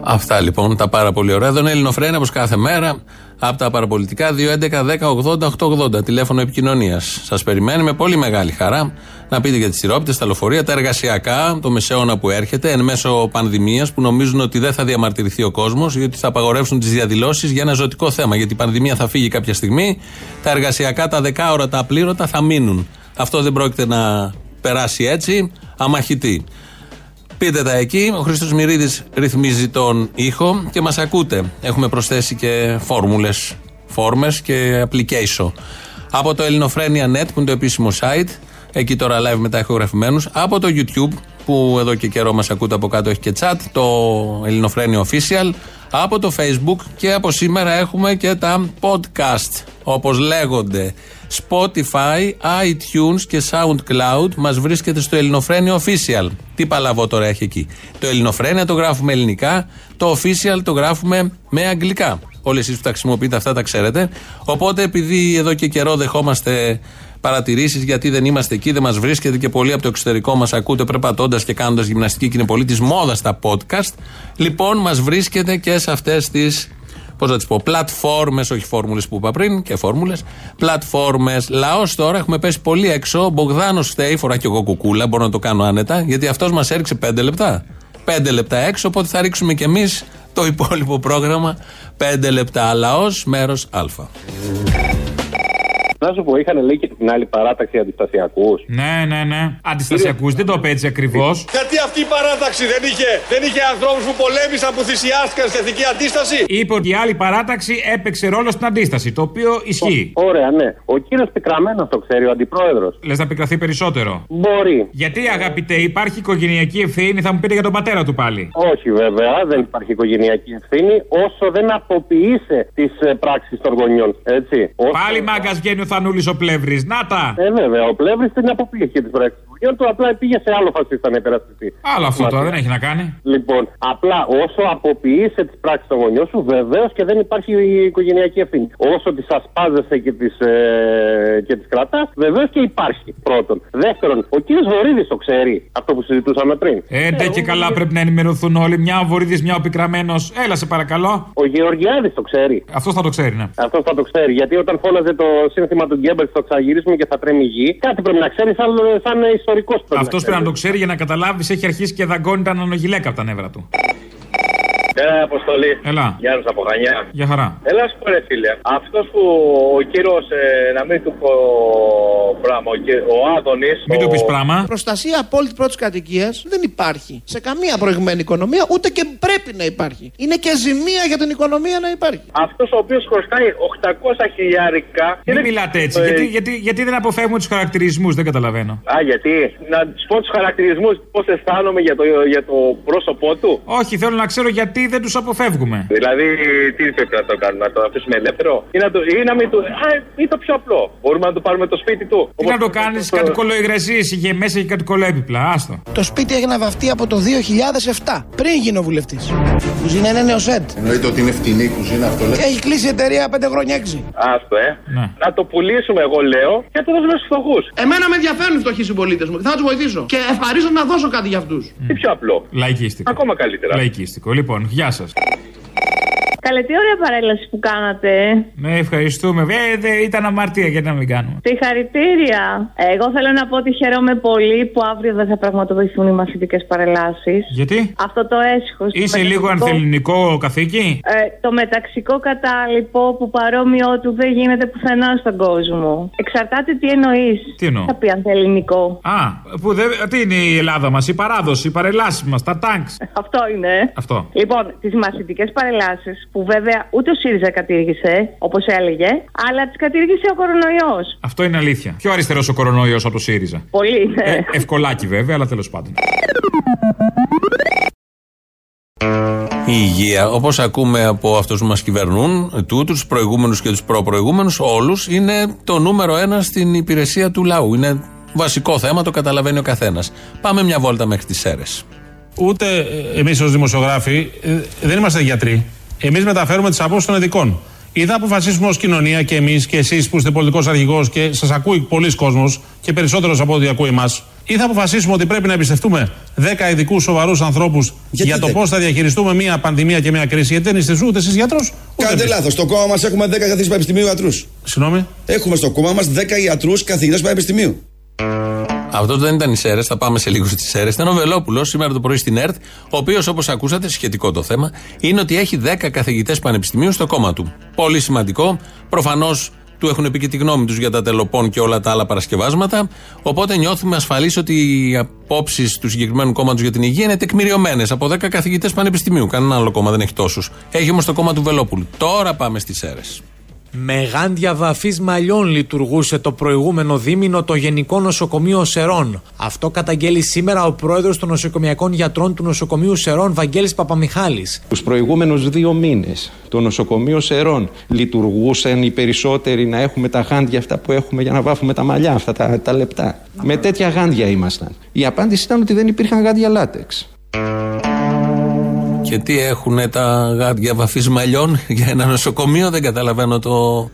Αυτά λοιπόν τα πάρα πολύ ωραία. Εδώ είναι Ελληνοφρένα όπω κάθε μέρα από τα παραπολιτικά 2.11.10.80.880 τηλέφωνο επικοινωνίας. Σας περιμένει με πολύ μεγάλη χαρά να πείτε για τις τυρόπιτε, τα λεωφορεία, τα εργασιακά, το μεσαίωνα που έρχεται εν μέσω πανδημίας που νομίζουν ότι δεν θα διαμαρτυρηθεί ο κόσμος γιατί θα απαγορεύσουν τις διαδηλώσεις για ένα ζωτικό θέμα. Γιατί η πανδημία θα φύγει κάποια στιγμή, τα εργασιακά, τα δεκάωρα, τα απλήρωτα θα μείνουν. Αυτό δεν πρόκειται να περάσει έτσι, αμαχητή. Πείτε τα εκεί. Ο Χρήστος Μυρίδης ρυθμίζει τον ήχο και μας ακούτε. Έχουμε προσθέσει και φόρμουλες, φόρμες και application. Από το Ελληνοφρένια.net που είναι το επίσημο site. Εκεί τώρα live μετά ηχογραφημένους. Από το YouTube που εδώ και καιρό μας ακούτε από κάτω έχει και chat. Το Ελληνοφρένια Official. Από το Facebook και από σήμερα έχουμε και τα podcast. Όπως λέγονται. Spotify, iTunes και SoundCloud μας βρίσκεται στο Ελληνοφρένιο Official. Τι παλαβό τώρα έχει εκεί. Το Ελληνοφρένια το γράφουμε ελληνικά, το Official το γράφουμε με αγγλικά. Όλοι εσείς που τα χρησιμοποιείτε αυτά τα ξέρετε. Οπότε επειδή εδώ και καιρό δεχόμαστε παρατηρήσεις γιατί δεν είμαστε εκεί, δεν μας βρίσκεται και πολλοί από το εξωτερικό μας ακούτε περπατώντας και κάνοντας γυμναστική και είναι πολύ της μόδας τα podcast. Λοιπόν, μας βρίσκεται και σε αυτές τις πώς να τις πω, πλατφόρμες, όχι φόρμουλες που είπα πριν και φόρμουλες, πλατφόρμες. Λαός τώρα έχουμε πέσει πολύ έξω. Ο Μπογδάνος φταίει, φορά και εγώ κουκούλα, μπορώ να το κάνω άνετα, γιατί αυτός μας έριξε πέντε λεπτά. Πέντε λεπτά έξω, οπότε θα ρίξουμε κι εμείς το υπόλοιπο πρόγραμμα πέντε λεπτά. Λαός, μέρος Α. Να σου πω, είχαν λέει και την άλλη παράταξη αντιστασιακούς. Ναι, ναι, ναι. Αντιστασιακούς, δεν το είπε έτσι ακριβώς. Γιατί αυτή η παράταξη δεν είχε, δεν είχε ανθρώπους που πολέμησαν, που θυσιάστηκαν στην εθνική αντίσταση; Είπε ότι η άλλη παράταξη έπαιξε ρόλο στην αντίσταση, το οποίο ισχύει. Ωραία, ναι. Ο κύριος Πικραμένος το ξέρει, ο αντιπρόεδρος. Λες να πικραθεί περισσότερο. Μπορεί. Γιατί αγαπητέ, υπάρχει οικογενειακή ευθύνη, θα μου πείτε για τον πατέρα του πάλι. Όχι, βέβαια, δεν υπάρχει οικογενειακή ευθύνη όσο δεν αποποιείσαι τις πράξεις των γονιών. Έτσι. Όσο... Πάλι μάγκας βγαίνει ο Θανούλη ο Πλεύρης. Να τα! Ε, βέβαια, ο Πλεύρης την αποποιήσε τις πράξεις του. του, απλά πήγε σε άλλο φασίστα να υπερασπιστεί. Άλλο αυτό τώρα δεν έχει να κάνει. Λοιπόν, απλά όσο αποποιείσαι τις πράξεις των γονιών σου, βεβαίως και δεν υπάρχει η οικογενειακή ευθύνη. Όσο τις ασπάζεσαι και τις ε, και τις κρατάς, βεβαίως και υπάρχει. Πρώτον. Δεύτερον, ο κύριος Βορύδης το ξέρει αυτό που συζητούσαμε πριν. Ε, ντε και καλά πρέπει να ενημερωθούν όλοι. Μια ο Βορύδης, μια ο Πικραμένος. Έλα σε παρακαλώ. Ο Γεωργιάδης το ξέρει. Αυτός θα το ξέρει, ναι. Αυτός θα το ξέρει. Γιατί όταν φώναζε το σύνθημα του Γκέμπελ στο ξαγυρίσουμε και θα τρέμει η γη, κάτι πρέπει να ξέρει σαν, σαν ιστορικό Αυτός πρέπει να το ξέρει για να καταλάβεις, έχει αρχίσει και δαγκώνει τα ανανογιλέκα από τα νεύρα του. Έλα, Αποστολή. Έλα. Γεια σας από Χανιά. Για χαρά. Έλα, σου πω, ρε φίλε. Αυτός που ο κύριος, ε, να μην του πω πράγμα, ο, κυ- ο Άδωνης. Μην του πεις πράγμα. Προστασία απόλυτη πρώτης κατοικίας δεν υπάρχει σε καμία προηγμένη οικονομία, ούτε και πρέπει να υπάρχει. Είναι και ζημία για την οικονομία να υπάρχει. Αυτός ο οποίος χρωστάει 800 χιλιάρικα. Μην μιλάτε έτσι. Ε, Γιατί, γιατί, γιατί δεν αποφεύγουμε τους χαρακτηρισμούς, δεν καταλαβαίνω. Α, γιατί; Να τους πω τους χαρακτηρισμούς, πώς αισθάνομαι για το, για το πρόσωπό του; Όχι, θέλω να ξέρω γιατί δεν τους αποφεύγουμε; Δηλαδή, τι πρέπει να το κάνουμε, να το αφήσουμε ελεύθερο ή να, το, ή να μην το. Α, ή το πιο απλό. Μπορούμε να το πάρουμε το σπίτι του. Τι να το κάνεις, κάτι κολοϊγρασίε είχε μέσα και κάτι κολοέπιπλα. Άστο. Το σπίτι έγινε βαφτεί από το 2007, πριν γίνω βουλευτής. Κουζίνα είναι νεοσέντ. Εννοείται ότι είναι φτηνή η κουζίνα αυτό Και λέει. έχει κλείσει η εταιρεία 5 χρόνια 6. Άστο, ε. Ναι. Να το πουλήσουμε, εγώ λέω, και να το δώσουμε στους φτωχούς. Εμένα με ενδιαφέρουν οι φτωχοί συμπολίτες μου. Θα τους βοηθήσω. Και ευχαρίστως να δώσω κάτι για αυτούς. Τι πιο απλό. Λαϊκίστικο. Ακόμα καλύτερα. Λαϊκίστικο. Λοιπόν, γεια σας. Καλέ, τι ωραία παρέλαση που κάνατε. Ναι, ευχαριστούμε. Ε, δε, ήταν αμαρτία, γιατί να μην κάνουμε. Συγχαρητήρια. Εγώ θέλω να πω ότι χαίρομαι πολύ που αύριο δεν θα πραγματοποιηθούν οι μαθητικές παρελάσεις. Γιατί; Αυτό το έσχος. Είσαι λίγο ανθεληνικό καθήκη; Ε, το μεταξικό κατάλοιπο που παρόμοιο του δεν γίνεται πουθενά στον κόσμο. Εξαρτάται τι εννοείς. Τι εννοώ; Θα πει ανθεληνικό. Α, που δεν, τι είναι η Ελλάδα μας, η παράδοση, οι παρελάσεις μας, τα τάγκς. Αυτό είναι. Αυτό. Λοιπόν, τις μαθητικές παρελάσεις που βέβαια ούτε ο ΣΥΡΙΖΑ κατήργησε, όπως έλεγε, αλλά τις κατήργησε ο κορονοϊός. Αυτό είναι αλήθεια. Πιο αριστερός ο κορονοϊός από το ΣΥΡΙΖΑ. Πολύ, ναι. Ε, ευκολάκι βέβαια, αλλά τέλος πάντων. Η υγεία, όπως ακούμε από αυτούς που μας κυβερνούν, τούτους, του προηγούμενους και τους προπροηγούμενους, όλους, είναι το νούμερο ένα στην υπηρεσία του λαού. Είναι βασικό θέμα, το καταλαβαίνει ο καθένας. Πάμε μια βόλτα μέχρι τις αίρες. Ούτε εμείς ως δημοσιογράφοι ε, δεν είμαστε γιατροί. Εμείς μεταφέρουμε τις απόψεις των ειδικών. Ή θα αποφασίσουμε ως κοινωνία και εμείς και εσείς που είστε πολιτικός αρχηγός και σας ακούει πολλοί κόσμος και περισσότερος από ό,τι ακούει εμάς, ή θα αποφασίσουμε ότι πρέπει να εμπιστευτούμε 10 ειδικούς σοβαρούς ανθρώπους για το δέκα; πώς θα διαχειριστούμε μια πανδημία και μια κρίση. Γιατί δεν είστε ούτε εσείς γιατρός. Κάντε λάθος. Στο κόμμα μας έχουμε 10 καθηγητέ πανεπιστημίου ιατρούς. Συγγνώμη. Έχουμε στο κόμμα μας 10 ιατρούς καθηγητές πανεπιστημίου. Αυτό δεν ήταν οι ΣΕΡΕ, θα πάμε σε λίγο στις ΣΕΡΕ. Ήταν ο Βελόπουλος σήμερα το πρωί στην ΕΡΤ, ο οποίος όπως ακούσατε, σχετικό το θέμα, είναι ότι έχει 10 καθηγητές πανεπιστημίου στο κόμμα του. Πολύ σημαντικό. Προφανώς του έχουν πει και τη γνώμη τους για τα τελοπών και όλα τα άλλα παρασκευάσματα. Οπότε νιώθουμε ασφαλείς ότι οι απόψεις του συγκεκριμένου κόμματος για την υγεία είναι τεκμηριωμένες από 10 καθηγητές πανεπιστημίου. Κανένα άλλο κόμμα δεν έχει τόσους. Έχει όμως το κόμμα του Βελόπουλου. Τώρα πάμε στις ΣΕΡΕ. Με γάντια βαφής μαλλιών λειτουργούσε το προηγούμενο δίμηνο το Γενικό Νοσοκομείο Σερών. Αυτό καταγγέλει σήμερα ο πρόεδρος των νοσοκομιακών γιατρών του νοσοκομείου Σερών, Βαγγέλης Παπαμιχάλης. Τους προηγούμενους δύο μήνες το νοσοκομείο Σερών λειτουργούσαν οι περισσότεροι να έχουμε τα γάντια αυτά που έχουμε για να βάφουμε τα μαλλιά, αυτά τα, τα λεπτά. Με τέτοια γάντια ήμασταν. Η απάντηση ήταν ότι δεν υπήρχαν γάντια λάτεξ. Και τι έχουν τα γάντια βαφής μαλλιών για ένα νοσοκομείο, δεν καταλαβαίνω το,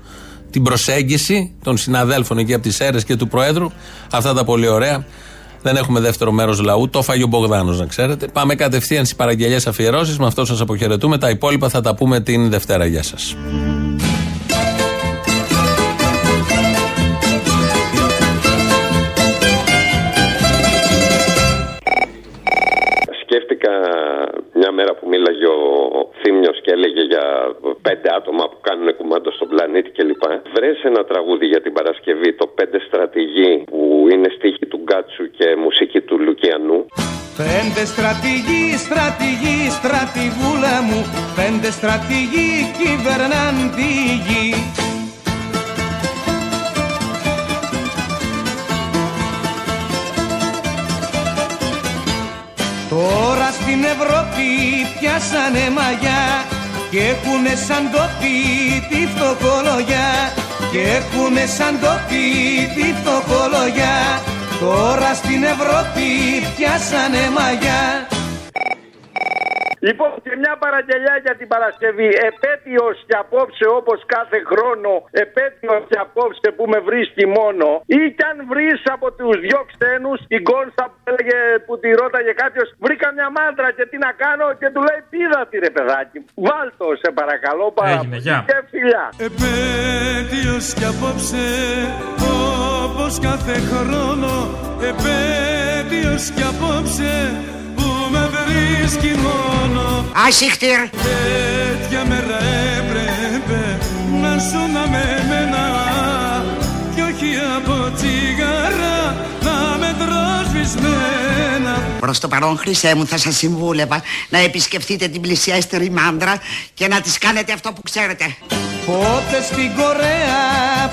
την προσέγγιση των συναδέλφων εκεί από τις αίρες και του Προέδρου. Αυτά τα πολύ ωραία. Δεν έχουμε δεύτερο μέρος λαού. Το φάγει ο Μπογδάνος, να ξέρετε. Πάμε κατευθείαν στις παραγγελίε αφιερώσεις. Με αυτό σας αποχαιρετούμε. Τα υπόλοιπα θα τα πούμε την Δευτέρα. Γεια σας. Σκέφτηκα μια μέρα που μίλαγε ο Θήμιος και έλεγε για πέντε άτομα που κάνουν κουμάντο στον πλανήτη κλπ. Βρες ένα τραγούδι για την Παρασκευή, το πέντε στρατηγοί που είναι στίχη του Γκάτσου και μουσική του Λουκιανού. Πέντε στρατηγοί, στρατηγοί, στρατηγούλα μου Πέντε στρατηγοί κυβερνάν τη γη Τώρα στην Ευρώπη πιάσανε μαγιά και έχουνε σαν τόπι τη φτωχολογιά. Και έχουνε σαν τόπι τη φτωχολογιά. Τώρα στην Ευρώπη πιάσανε μαγιά Λοιπόν, και μια παραγγελιά για την Παρασκευή. Επέτειος και απόψε όπως κάθε χρόνο. Επέτειος και απόψε που με βρίσκει μόνο. Ή κι αν βρεις από τους δυο ξένους την κόνστα που έλεγε που τη ρώταγε κάποιος. Βρήκα μια μάντρα και τι να κάνω και του λέει πίδα τη ρε παιδάκι. Βάλτο σε παρακαλώ πάρα Έγινε, γεια. Και φιλιά. Επέτειος κι απόψε όπως κάθε χρόνο. Επέτειος κι απόψε που με βρίσκει μόνο. Άσυχτηρ. Τέτοια μέρα έπρεπε να ζουν με μένα κι όχι από τσιγάρα να με τροσβησμένα. Προς το παρόν, Χρυσέ μου, θα σας συμβούλευα να επισκεφτείτε την πλησιέστερη μάντρα και να της κάνετε αυτό που ξέρετε. Πότε στην Κορέα,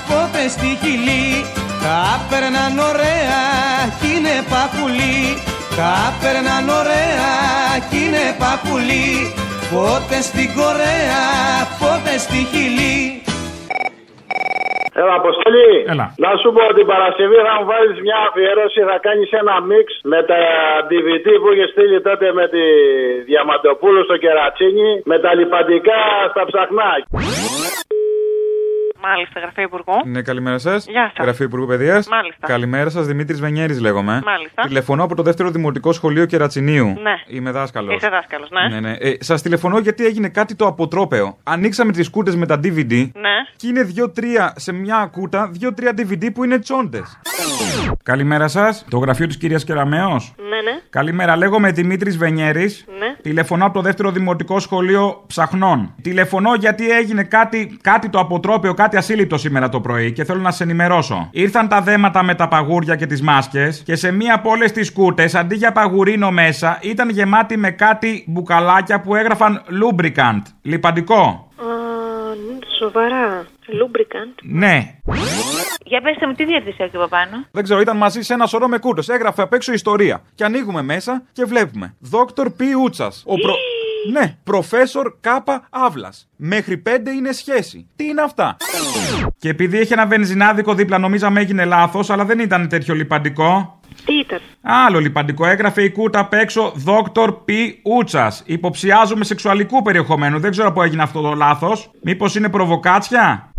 πότε στη Χιλή Τα περναν ωραία κι είναι παπουλί Τα περναν ωραία κι είναι παπουλί Πότε στην Κορέα, πότε στη Χιλή Έλα, Αποστολή. Έλα. Να σου πω την Παρασκευή θα μου βάλεις μια αφιέρωση, θα κάνεις ένα μίξ με τα DVD που είχε στείλει τότε με τη Διαμαντοπούλου στο Κερατσίνι, με τα λιπαντικά στα ψαχνά. Μάλιστα, γραφείο Υπουργού. Ναι, καλημέρα σας. Γεια σας. Γραφείο Υπουργού Παιδείας. Μάλιστα. Καλημέρα σας, Δημήτρης Βενιέρης λέγομαι. Μάλιστα. Τηλεφωνώ από το δεύτερο δημοτικό σχολείο Κερατσινίου. Ναι. Είμαι δάσκαλος. Είσαι δάσκαλος, ναι. Ναι, ναι. Ε, σας τηλεφωνώ γιατί έγινε κάτι το αποτρόπαιο. Ανοίξαμε τις κούτε με τα DVD Ναι. και είναι δύο-τρία σε μια κούτα, δύο-τρία DVD που είναι τσόντες. Καλημέρα σας. Το γραφείο της κυρίας Κεραμέο. Ναι, ναι. Καλημέρα, λέγομαι Δημήτρης Βενιέρης. Ναι. Τηλεφωνώ από το δεύτερο δημοτικό σχολείο Ψαχνών. Τηλεφωνώ γιατί έγινε κάτι, κάτι το αποτρόπαιο, κάτι ασύλληπτο σήμερα το πρωί και θέλω να σε ενημερώσω. Ήρθαν τα δέματα με τα παγούρια και τις μάσκες και σε μία από όλες τις κούτε, αντί για παγουρίνο μέσα, ήταν γεμάτη με κάτι μπουκαλάκια που έγραφαν lubricant. Λιπαντικό. Α, σοβαρά. Lubricant. Ναι. Για πέστε μου, τι διεύθυνση έχει από πάνω. Δεν ξέρω, ήταν μαζί σε ένα σωρό με κούτε. Έγραφε απ' έξω ιστορία. Και ανοίγουμε μέσα και βλέπουμε. Δόκτωρ Π. Ούτσας. Ο προ... Ναι, προφέσορ Κάπα Αύλα. Μέχρι πέντε είναι σχέση. Τι είναι αυτά; Και επειδή έχει ένα βενζινάδικο δίπλα, νομίζαμε έγινε λάθος, αλλά δεν ήταν τέτοιο λιπαντικό. Τι ήταν; Άλλο λιπαντικό. Έγραφε η κούτα απ' έξω Δόκτωρ Π. Ούτσας. Υποψιάζομαι σεξουαλικού περιεχομένου. Δεν ξέρω πού έγινε αυτό το λάθος. Μήπως είναι προβοκάτσια;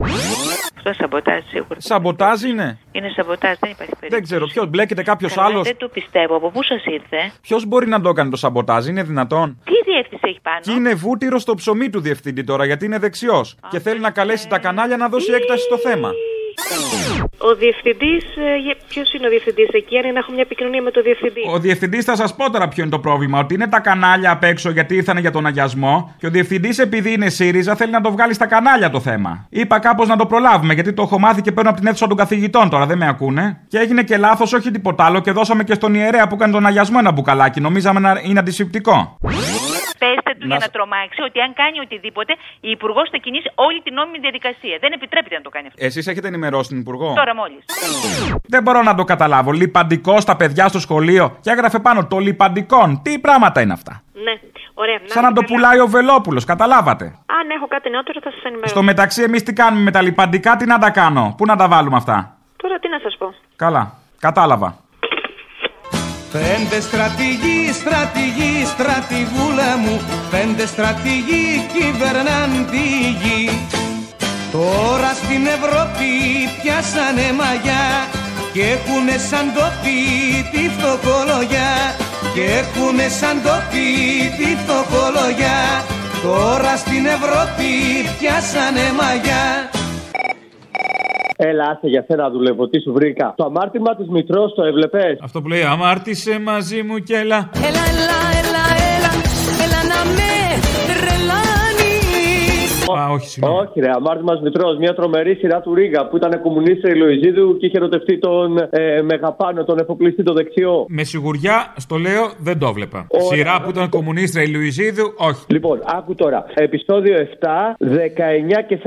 Αυτό σαμποτάζ σίγουρα. Σαμποτάζ είναι. Είναι σαμποτάζ, δεν υπάρχει περίπτωση. Δεν ξέρω. Ποιος μπλέκεται κάποιος Καλά, άλλος. Δεν το πιστεύω. Από πού σας ήρθε; Ποιος μπορεί να το έκανε το σαμποτάζ, είναι δυνατόν; Τι διεύθυνση έχει πάνω; Και είναι βούτυρο στο ψωμί του διευθυντή τώρα, γιατί είναι δεξιός. Και θέλει να καλέσει τα κανάλια να δώσει έκταση στο θέμα. Ο διευθυντής. Ποιος είναι ο διευθυντής εκεί, αν είναι να έχω μια επικοινωνία με τον διευθυντή; Ο διευθυντής θα σας πω τώρα ποιο είναι το πρόβλημα. Ότι είναι τα κανάλια απ' έξω γιατί ήρθαν για τον αγιασμό. Και ο διευθυντής, επειδή είναι ΣΥΡΙΖΑ, θέλει να το βγάλει στα κανάλια το θέμα. Είπα κάπως να το προλάβουμε γιατί το έχω μάθει και παίρνω από την αίθουσα των καθηγητών τώρα, δεν με ακούνε. Και έγινε και λάθος, όχι τίποτα άλλο. Και δώσαμε και στον ιερέα που έκανε τον αγιασμό ένα μπουκαλάκι. Νομίζαμε να είναι αντισηπτικό. Πέστε τους Να για σ- να τρομάξει ότι αν κάνει οτιδήποτε, η Υπουργός θα κινήσει όλη την νόμιμη διαδικασία. Δεν επιτρέπεται να το κάνει αυτό. Εσείς έχετε ενημερώσει την Υπουργό; Τώρα μόλις. Δεν μπορώ να το καταλάβω. Λιπαντικό στα παιδιά στο σχολείο. Και έγραφε πάνω το λιπαντικόν. Τι πράγματα είναι αυτά; Ναι, ωραία. Σαν να το πουλάει ο Βελόπουλος, καταλάβατε; Αν έχω κάτι νεότερο θα σας ενημερώσω. Στο μεταξύ, εμείς τι κάνουμε με τα λιπαντικά, τι να τα κάνω; Πού να τα βάλουμε αυτά; Τώρα τι να σας πω. Καλά, κατάλαβα. Πέντε στρατηγοί, στρατηγοί, στρατηγούλα μου. Πέντε στρατηγοί κυβερνάν τη γη. Τώρα στην Ευρώπη πιάσανε μαγιά Και έχουνε σαν τόπι τη φτωχολογιά. Και έχουνε σαν τόπι τη φτωχολογιά. Τώρα στην Ευρώπη πιάσανε μαγιά Έλα, άσε για σένα δουλεύω. Τι σου βρήκα. Το αμάρτημα της Μητρός το έβλεπες; Αυτό που λέει Αμάρτησε μαζί μου και έλα. Έλα, έλα, έλα, έλα, Α, όχι, συγγνώμη. Όχι, ρε, αμάρτημα τη Μητρός. Μια τρομερή σειρά του Ρίγα που ήταν κομμουνίστρια η Λοϊζίδου και είχε ερωτευτεί τον ε, Μεγαπάνο, τον εφοπλιστή το δεξιό. Με σιγουριά, στο λέω, δεν το βλέπα. Ωραία. Σειρά που ήταν κομμουνίστρα η Λουιζίδου, όχι. Λοιπόν, άκου τώρα. Επιστόδιο 7, 19 και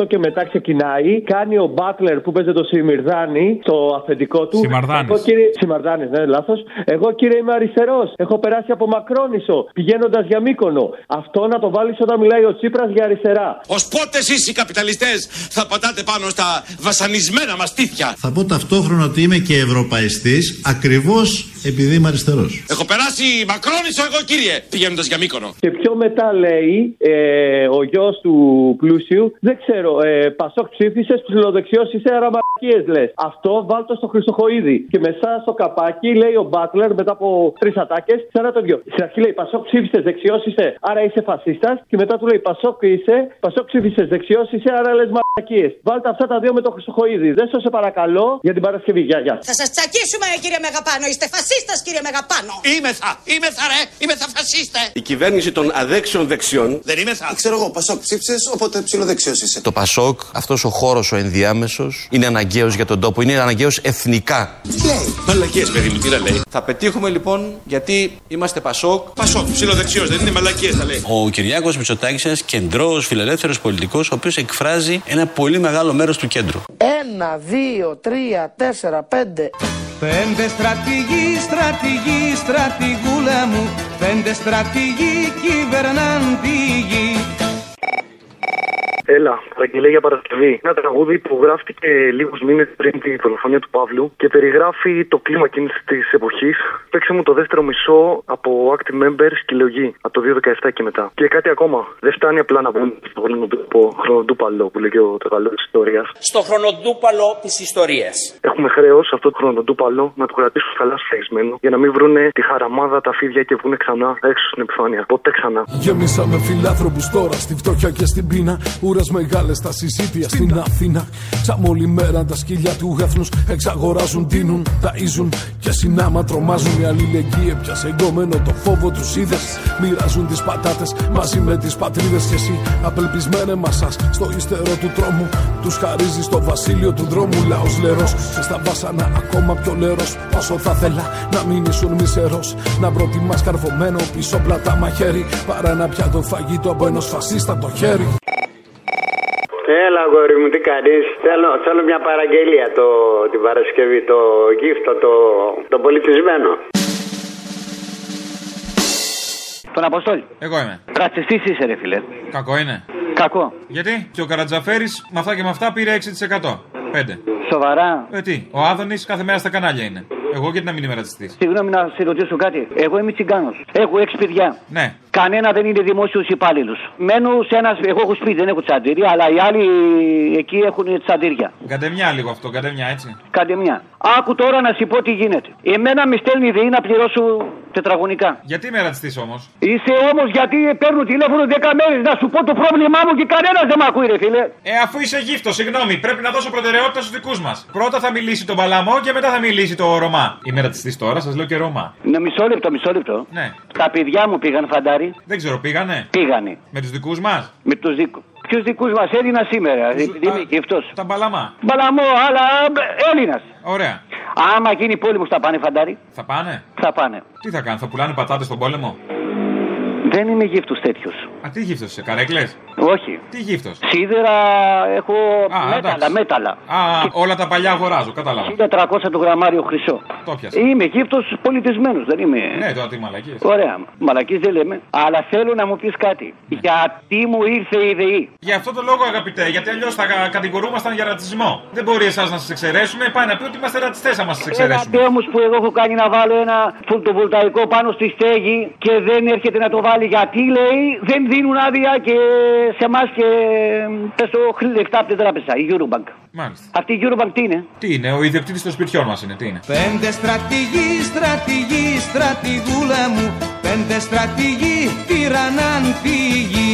48 και μετά ξεκινάει. Κάνει ο Μπάτλερ που παίζει το Σιμυρδάνη, το αφεντικό του. Σιμαρδάνης. Εγώ, κύριε... Σιμαρδάνης, ναι, λάθος. Εγώ, κύριε, είμαι αριστερός. Έχω περάσει από Μακρόνισο πηγαίνοντας για Μύκονο. Αυτό να το βάλεις όταν μιλάει ο Τσίπρας για αριστερά. Ω πότες εσεί οι καπιταλιστές θα πατάτε πάνω στα βασανισμένα μας τύχια. Θα πω ταυτόχρονα ότι είμαι και ευρωπαϊστής ακριβώς επειδή είμαι αριστερός. Έχω περάσει μακρόνισο εγώ κύριε, πηγαίνοντας για μήκονο. Και πιο μετά λέει ε, ο γιος του πλούσιου, δεν ξέρω, ε, Πασόκ ψήφισες, ψηλοδεξιός είσαι αραμακίε λες. Αυτό βάλτο στο Χρυσοχοίδη. Και μέσα στο καπάκι λέει ο Μπάτλερ μετά από τρεις ατάκες, ξανά το δυο. Στην αρχή λέει Πασόκ ψήφισες, δεξιός είσαι, άρα είσαι φασίστας. Και μετά του λέει Πασόκ είσαι, Πασόκ ψήφισες, δεξιός είσαι, άρα λες μαλακίες. Βάλτε αυτά τα δύο με το Χρυσοχοίδη. Δεν σε παρακαλώ για την Παρασκευή. Γεια, γεια. Θα σας τσακίσουμε, κύριε Μεγαπάνο. Είστε φασίστα, κύριε Μεγαπάνο. Είμαι θα, είμαι θα ρε, είμαι θα φασίστε. Η κυβέρνηση των αδέξεων δεξιών. Δεν είμαι θα. Ξέρω εγώ, Πασόκ ψήφισες, οπότε ψηλοδεξιός είσαι. Το Πασόκ, αυτός ο χώρος ο ενδιάμεσος, είναι αναγκαίος για τον τόπο, είναι αναγκαίος εθνικά. Τι λέει; Μαλακίες, παιδί μου, τι να λέει. Θα πετύχουμε λοιπόν γιατί είμαστε Πασόκ. Πασόκ, ψηλοδεξιός, δεν είναι μαλακίες, θα λέει. Ο Κυριάκος Μητσοτάκη είναι ένα κεντρός φιλελεύθερος πολιτικός, ο οποίος εκφράζει ένα πολύ μεγάλο μέρος του κέντρου. Ένα, δύο, τρία, τέσσερα, πέντε. Πέντε στρατηγοί, στρατηγοί, στρατηγούλα μου. Πέντε στρατηγοί κυβερνάν τη γη Έλα, παραγγελία για Παρασκευή. Ένα τραγούδι που γράφτηκε λίγους μήνες πριν τη δολοφονία του Παύλου και περιγράφει το κλίμα εκείνης της εποχής. Παίξε μου το δεύτερο μισό από Active Members και λογή από το 2017 και μετά. Και κάτι ακόμα. Δεν φτάνει απλά να βγουν στο χρονοτούπαλο που λέγει ο τραγαλό της ιστορίας. Στο χρονοτούπαλο της ιστορίας. Έχουμε χρέος αυτό το χρονοτούπαλο να το κρατήσουν καλά σφαγισμένο για να μην βρούνε τη χαραμάδα, τα φίδια και βγουν ξανά έξω στην επιφάνεια. Ποτέ ξανά. Γεμίσαμε φιλάνθρωπους τώρα στη φτώχεια και στην πείνα. Ουρε μεγάλες στα συζήτια στην Αθήνα. Σαν όλη μέρα τα σκυλιά του έθνου εξαγοράζουν, τίνουν, ταΐζουν και συνάμα τρομάζουν. Η αλληλεγγύη έπιασε εγκόμενο το φόβο τους είδες. Μοιράζουν τις πατάτες μαζί με τις πατρίδες και εσύ απελπισμένε μασά στο ύστερο του τρόμου. Τους χαρίζει στο βασίλειο του δρόμου λαός λερός και στα βάσανα ακόμα πιο λερός. Όσο θα θέλα να μην ήσουν μισερός. Να προτιμάς καρφωμένο πίσω πλατά μαχαίρι παρά ένα πιάτο φαγητό από ενός φασίστα το χέρι. Έλα, αγόρι μου, τι κάνεις; Θέλω, θέλω μια παραγγελία το, την Παρασκευή, το γύφτο, το, το πολιτισμένο. Τον Αποστόλη. Εγώ είμαι. Ρατσιστή είσαι, ρε φιλέ. Κακό είναι. Κακό. Γιατί; Και ο Καρατζαφέρης με αυτά και με αυτά πήρε 6%. 5. Σοβαρά. Ε, τι, ο Άδωνης κάθε μέρα στα κανάλια είναι. Εγώ γιατί να μην είμαι ρατσιστής; Συγγνώμη να σε ρωτήσω κάτι. Εγώ είμαι τσιγκάνος. Έχω έξι παιδιά. Ναι. Κανένα δεν είναι δημόσιος υπάλληλος. Μένω σε ένας. Εγώ έχω σπίτι, δεν έχω τσαντήρια, αλλά οι άλλοι εκεί έχουν τσαντήρια. Καντεμιά λίγο αυτό, καντεμιά έτσι. Καντεμιά. Άκου τώρα να σου πω τι γίνεται. Εμένα με στέλνει η ΔΕΗ να πληρώσω τετραγωνικά. Γιατί είμαι ρατσιστή όμως; Είσαι όμως γιατί παίρνω τηλέφωνο 10 μέρες να σου πω το πρόβλημά μου και κανένας δεν με ακούει, ρε φίλε. Ε, αφού είσαι γύφτος, συγγνώμη, πρέπει να δώσω προτεραιότητα στους δικούς μας. Πρώτα θα μιλήσει τον Παλαμό και μετά θα μιλήσει το Ρωμά. Είμαι ρατσιστή τώρα, σας λέω και Ρωμά. Ναι, μισό λεπτό, μισό λεπτό. Ναι. Τα παιδιά μου πήγαν φαντάρι. Δεν ξέρω, πήγανε; Πήγανε. Με τους δικούς μας; Με τους δικού. Ποιους δικούς μας; Έδινα σήμερα, επειδή είμαι γυφτό. Τα Μπαλαμά. Μπαλαμό, αλλά Έλληνας. Ωραία. Άμα γίνει πόλεμο, θα πάνε φαντάρι. Θα πάνε; Θα πάνε. Τι θα κάνουν, θα πουλάνε πατάτες στον πόλεμο; Δεν είμαι γύφτος τέτοιος. Α, τι γύφτος είσαι, καρέκλες; Όχι. Τι γύφτος; Σίδερα έχω Α, μέταλλα, εντάξει. μέταλλα. Α, όλα τα παλιά αγοράζω, κατάλαβα. 1300 το γραμμάριο χρυσό. Το πιάσα. Είμαι γύφτος πολιτισμένος, δεν είμαι. Ναι, τώρα τι μαλακίες. Ωραία, μαλακή δεν λέμε. Αλλά θέλω να μου πεις κάτι. Γιατί μου ήρθε η ΔΕΗ. Για αυτό το λόγο, αγαπητέ, γιατί αλλιώς θα κα- κατηγορούμασταν για ρατσισμό. Δεν μπορεί εσάς να σας εξαιρέσουμε, πάει να πει ότι είμαστε ρατσιστές άμα σας Ένα εξαιρέσουμε. τέμος που εγώ έχω κάνει να βάλω ένα φωτοβολταϊκό πάνω στη στέγη και δεν έρχεται να το βάλει γιατί λέει δεν δίνουν άδεια και σε εμάς και πες το λεφτά από την τράπεζα, η Eurobank. Μάλιστα. Αυτή η Eurobank τι είναι; Τι είναι, ο ιδιοκτήτης των σπιτιών μας είναι, τι είναι; Πέντε στρατηγοί, στρατηγοί, στρατηγούλα μου Πέντε στρατηγοί τυραννάν τη γη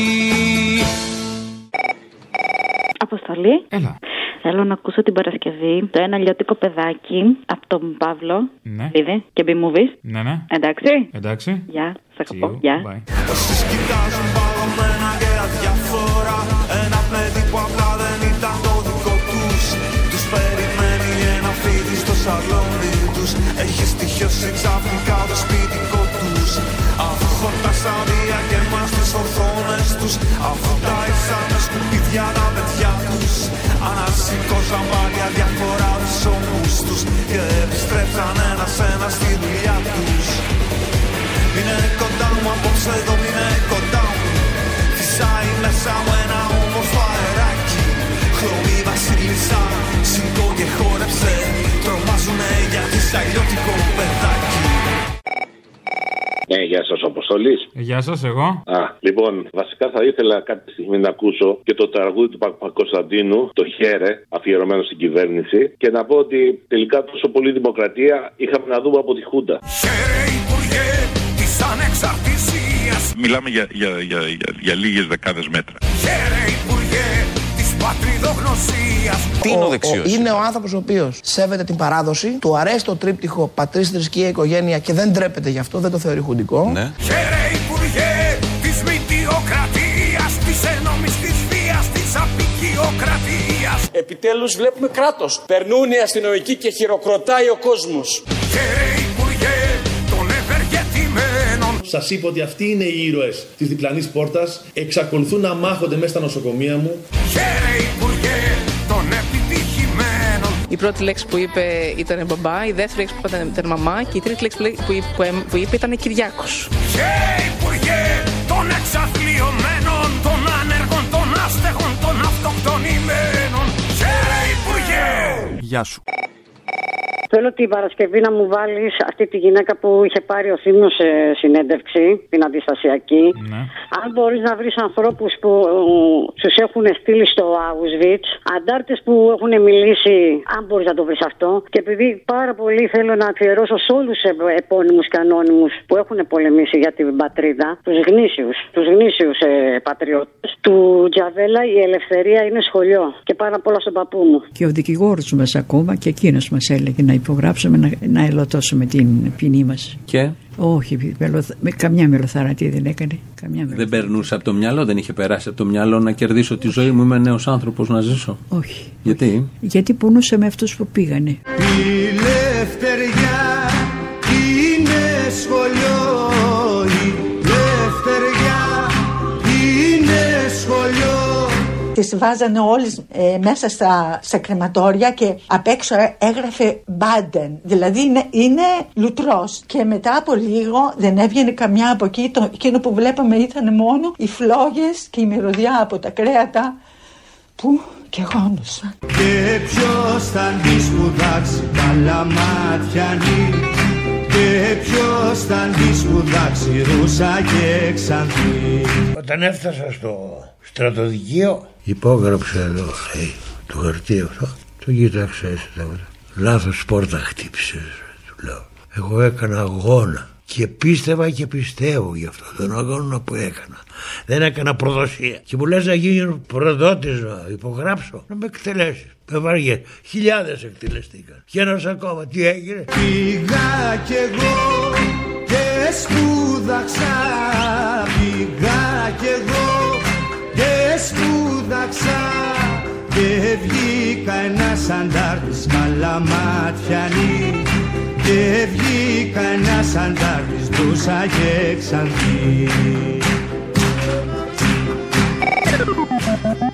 Αποστολή. Έλα. Θέλω να ακούσω την Παρασκευή το ένα λιώτικο παιδάκι από τον Παύλο. Ναι. Είδε και μπει movies. Ναι, ναι. Εντάξει. Εντάξει. Γεια, σε αγαπώ. See you. Γεια. Bye. καθένα στη δουλειά τους. Είναι κοντά μου απόψε εδώ, είναι κοντά μου. Φυσάει μέσα μου ένα όμορφο αεράκι. Χρωμή βασίλισσα, σηκώ και χόρεψε. Τρομάζουνε για χυσαλιώτικο παιδάκι. Ναι, γεια σας, Αποστολής. Ε, γεια σας, εγώ. Α, λοιπόν, βασικά θα ήθελα κάποια στιγμή να ακούσω και το τραγούδι του Παπα Κωνσταντίνου, το Χέρε, αφιερωμένο στην κυβέρνηση, και να πω ότι τελικά τόσο πολύ δημοκρατία είχαμε να δούμε από τη Χούντα. Υπουργέ της Ανεξαρτησίας Μιλάμε για, για, για, για, για λίγες δεκάδες μέτρα. Χαίρε Υπουργέ της Πατριδογνωσίας Τι είναι ο, ο, είναι ο άνθρωπος ο οποίος σέβεται την παράδοση, του αρέσει το τρίπτυχο πατρί, θρησκεία, οικογένεια και δεν τρέπεται γι' αυτό, δεν το θεωρεί χουντικό. Ναι. Χαίρε Υπουργέ της Μητιοκρατίας Της ένομης της βίας Της απεικιοκρατίας Επιτέλους βλέπουμε κράτος. Περνούν οι αστυνομικοί και χειροκροτάει ο κόσμος. Χαίρε Υπουργέ των ευεργετημένων Σας είπα ότι αυτοί είναι οι ήρωες της διπλανής πόρτας. Εξακολουθούν να μάχονται μέσα στα νοσοκομεία μου. Χαίρε Υπουργέ των επιτυχημένων Η πρώτη λέξη που είπε ήταν μπαμπά, η δεύτερη λέξη που είπε ήταν- ήταν μαμά και η τρίτη λέξη που λέ- που είπε, που έμ- που είπε ήταν Κυριάκος. Χαίρε Υπουργέ των εξαθλειωμένων Των άνεργων, των άστεγων, των αυτοκτονημένων Χαίρε Υπουργέ Γεια σου. Θέλω την Παρασκευή να μου βάλεις αυτή τη γυναίκα που είχε πάρει ο Θήμιο σε συνέντευξη, την αντιστασιακή. Αν μπορείς να βρεις ανθρώπους που τους έχουν στείλει στο Auschwitz, αντάρτες που έχουν μιλήσει, αν μπορείς να το βρεις αυτό. Και επειδή πάρα πολύ θέλω να αφιερώσω σε όλους του επώνυμους και ανώνυμους που έχουν πολεμήσει για την πατρίδα, τους γνήσιους, τους γνήσιους ε, πατριώτες, του Τζαβέλα η ελευθερία είναι σχολείο. Και πάνω απ' όλα στον παππού μου. Και ο δικηγόρος μας ακόμα και εκείνος μας έλεγε να υπογράψουμε να, να ελωτώσουμε την ποινή μας. Και; Όχι, μελοθ- με, καμιά μελοθαρατή δεν έκανε. Καμιά μελο... δεν περνούσε από το μυαλό, δεν είχε περάσει από το μυαλό να κερδίσω τη ζωή μου. Είμαι νέος άνθρωπος να ζήσω. Όχι. Γιατί; Γιατί πονούσε με αυτούς που πήγανε. Η λευτεριά Τις βάζανε όλες ε, μέσα στα, στα κρεματόρια και απ' έξω έγραφε Μπάντεν. Δηλαδή είναι, είναι λουτρός. Και μετά από λίγο δεν έβγαινε καμιά από εκεί. Το, εκείνο που βλέπαμε ήταν μόνο οι φλόγες και η μυρωδιά από τα κρέατα που και γόνουσαν. Και ποιος θα τη σπουδάξει καλά μάτιανή Και ποιος θα τη σπουδάξει ρούσα και ξανθή Όταν έφτασα στο στρατοδικείο Υπόγραψε εδώ, hey, το χαρτί αυτό. Το κοίταξε έτσι τώρα. Λάθος πόρτα χτύπησες, του λέω. Εγώ έκανα αγώνα. Και πίστευα και πιστεύω γι' αυτό τον αγώνα που έκανα. Δεν έκανα προδοσία. Και μου λες να γίνει προδότης να υπογράψω. Να με εκτελέσεις. Με βαριές. Χιλιάδες εκτελεστήκαν. Και ένας ακόμα. Τι έγινε; Πήγα κι εγώ και σπούδαξα Πήγα κι εγώ και σπούδαξα Και βγήκα ένας αντάρτης καλαμάτιανή Και βγήκα ένας αντάρτης ντούσα και ξανθή Thank you.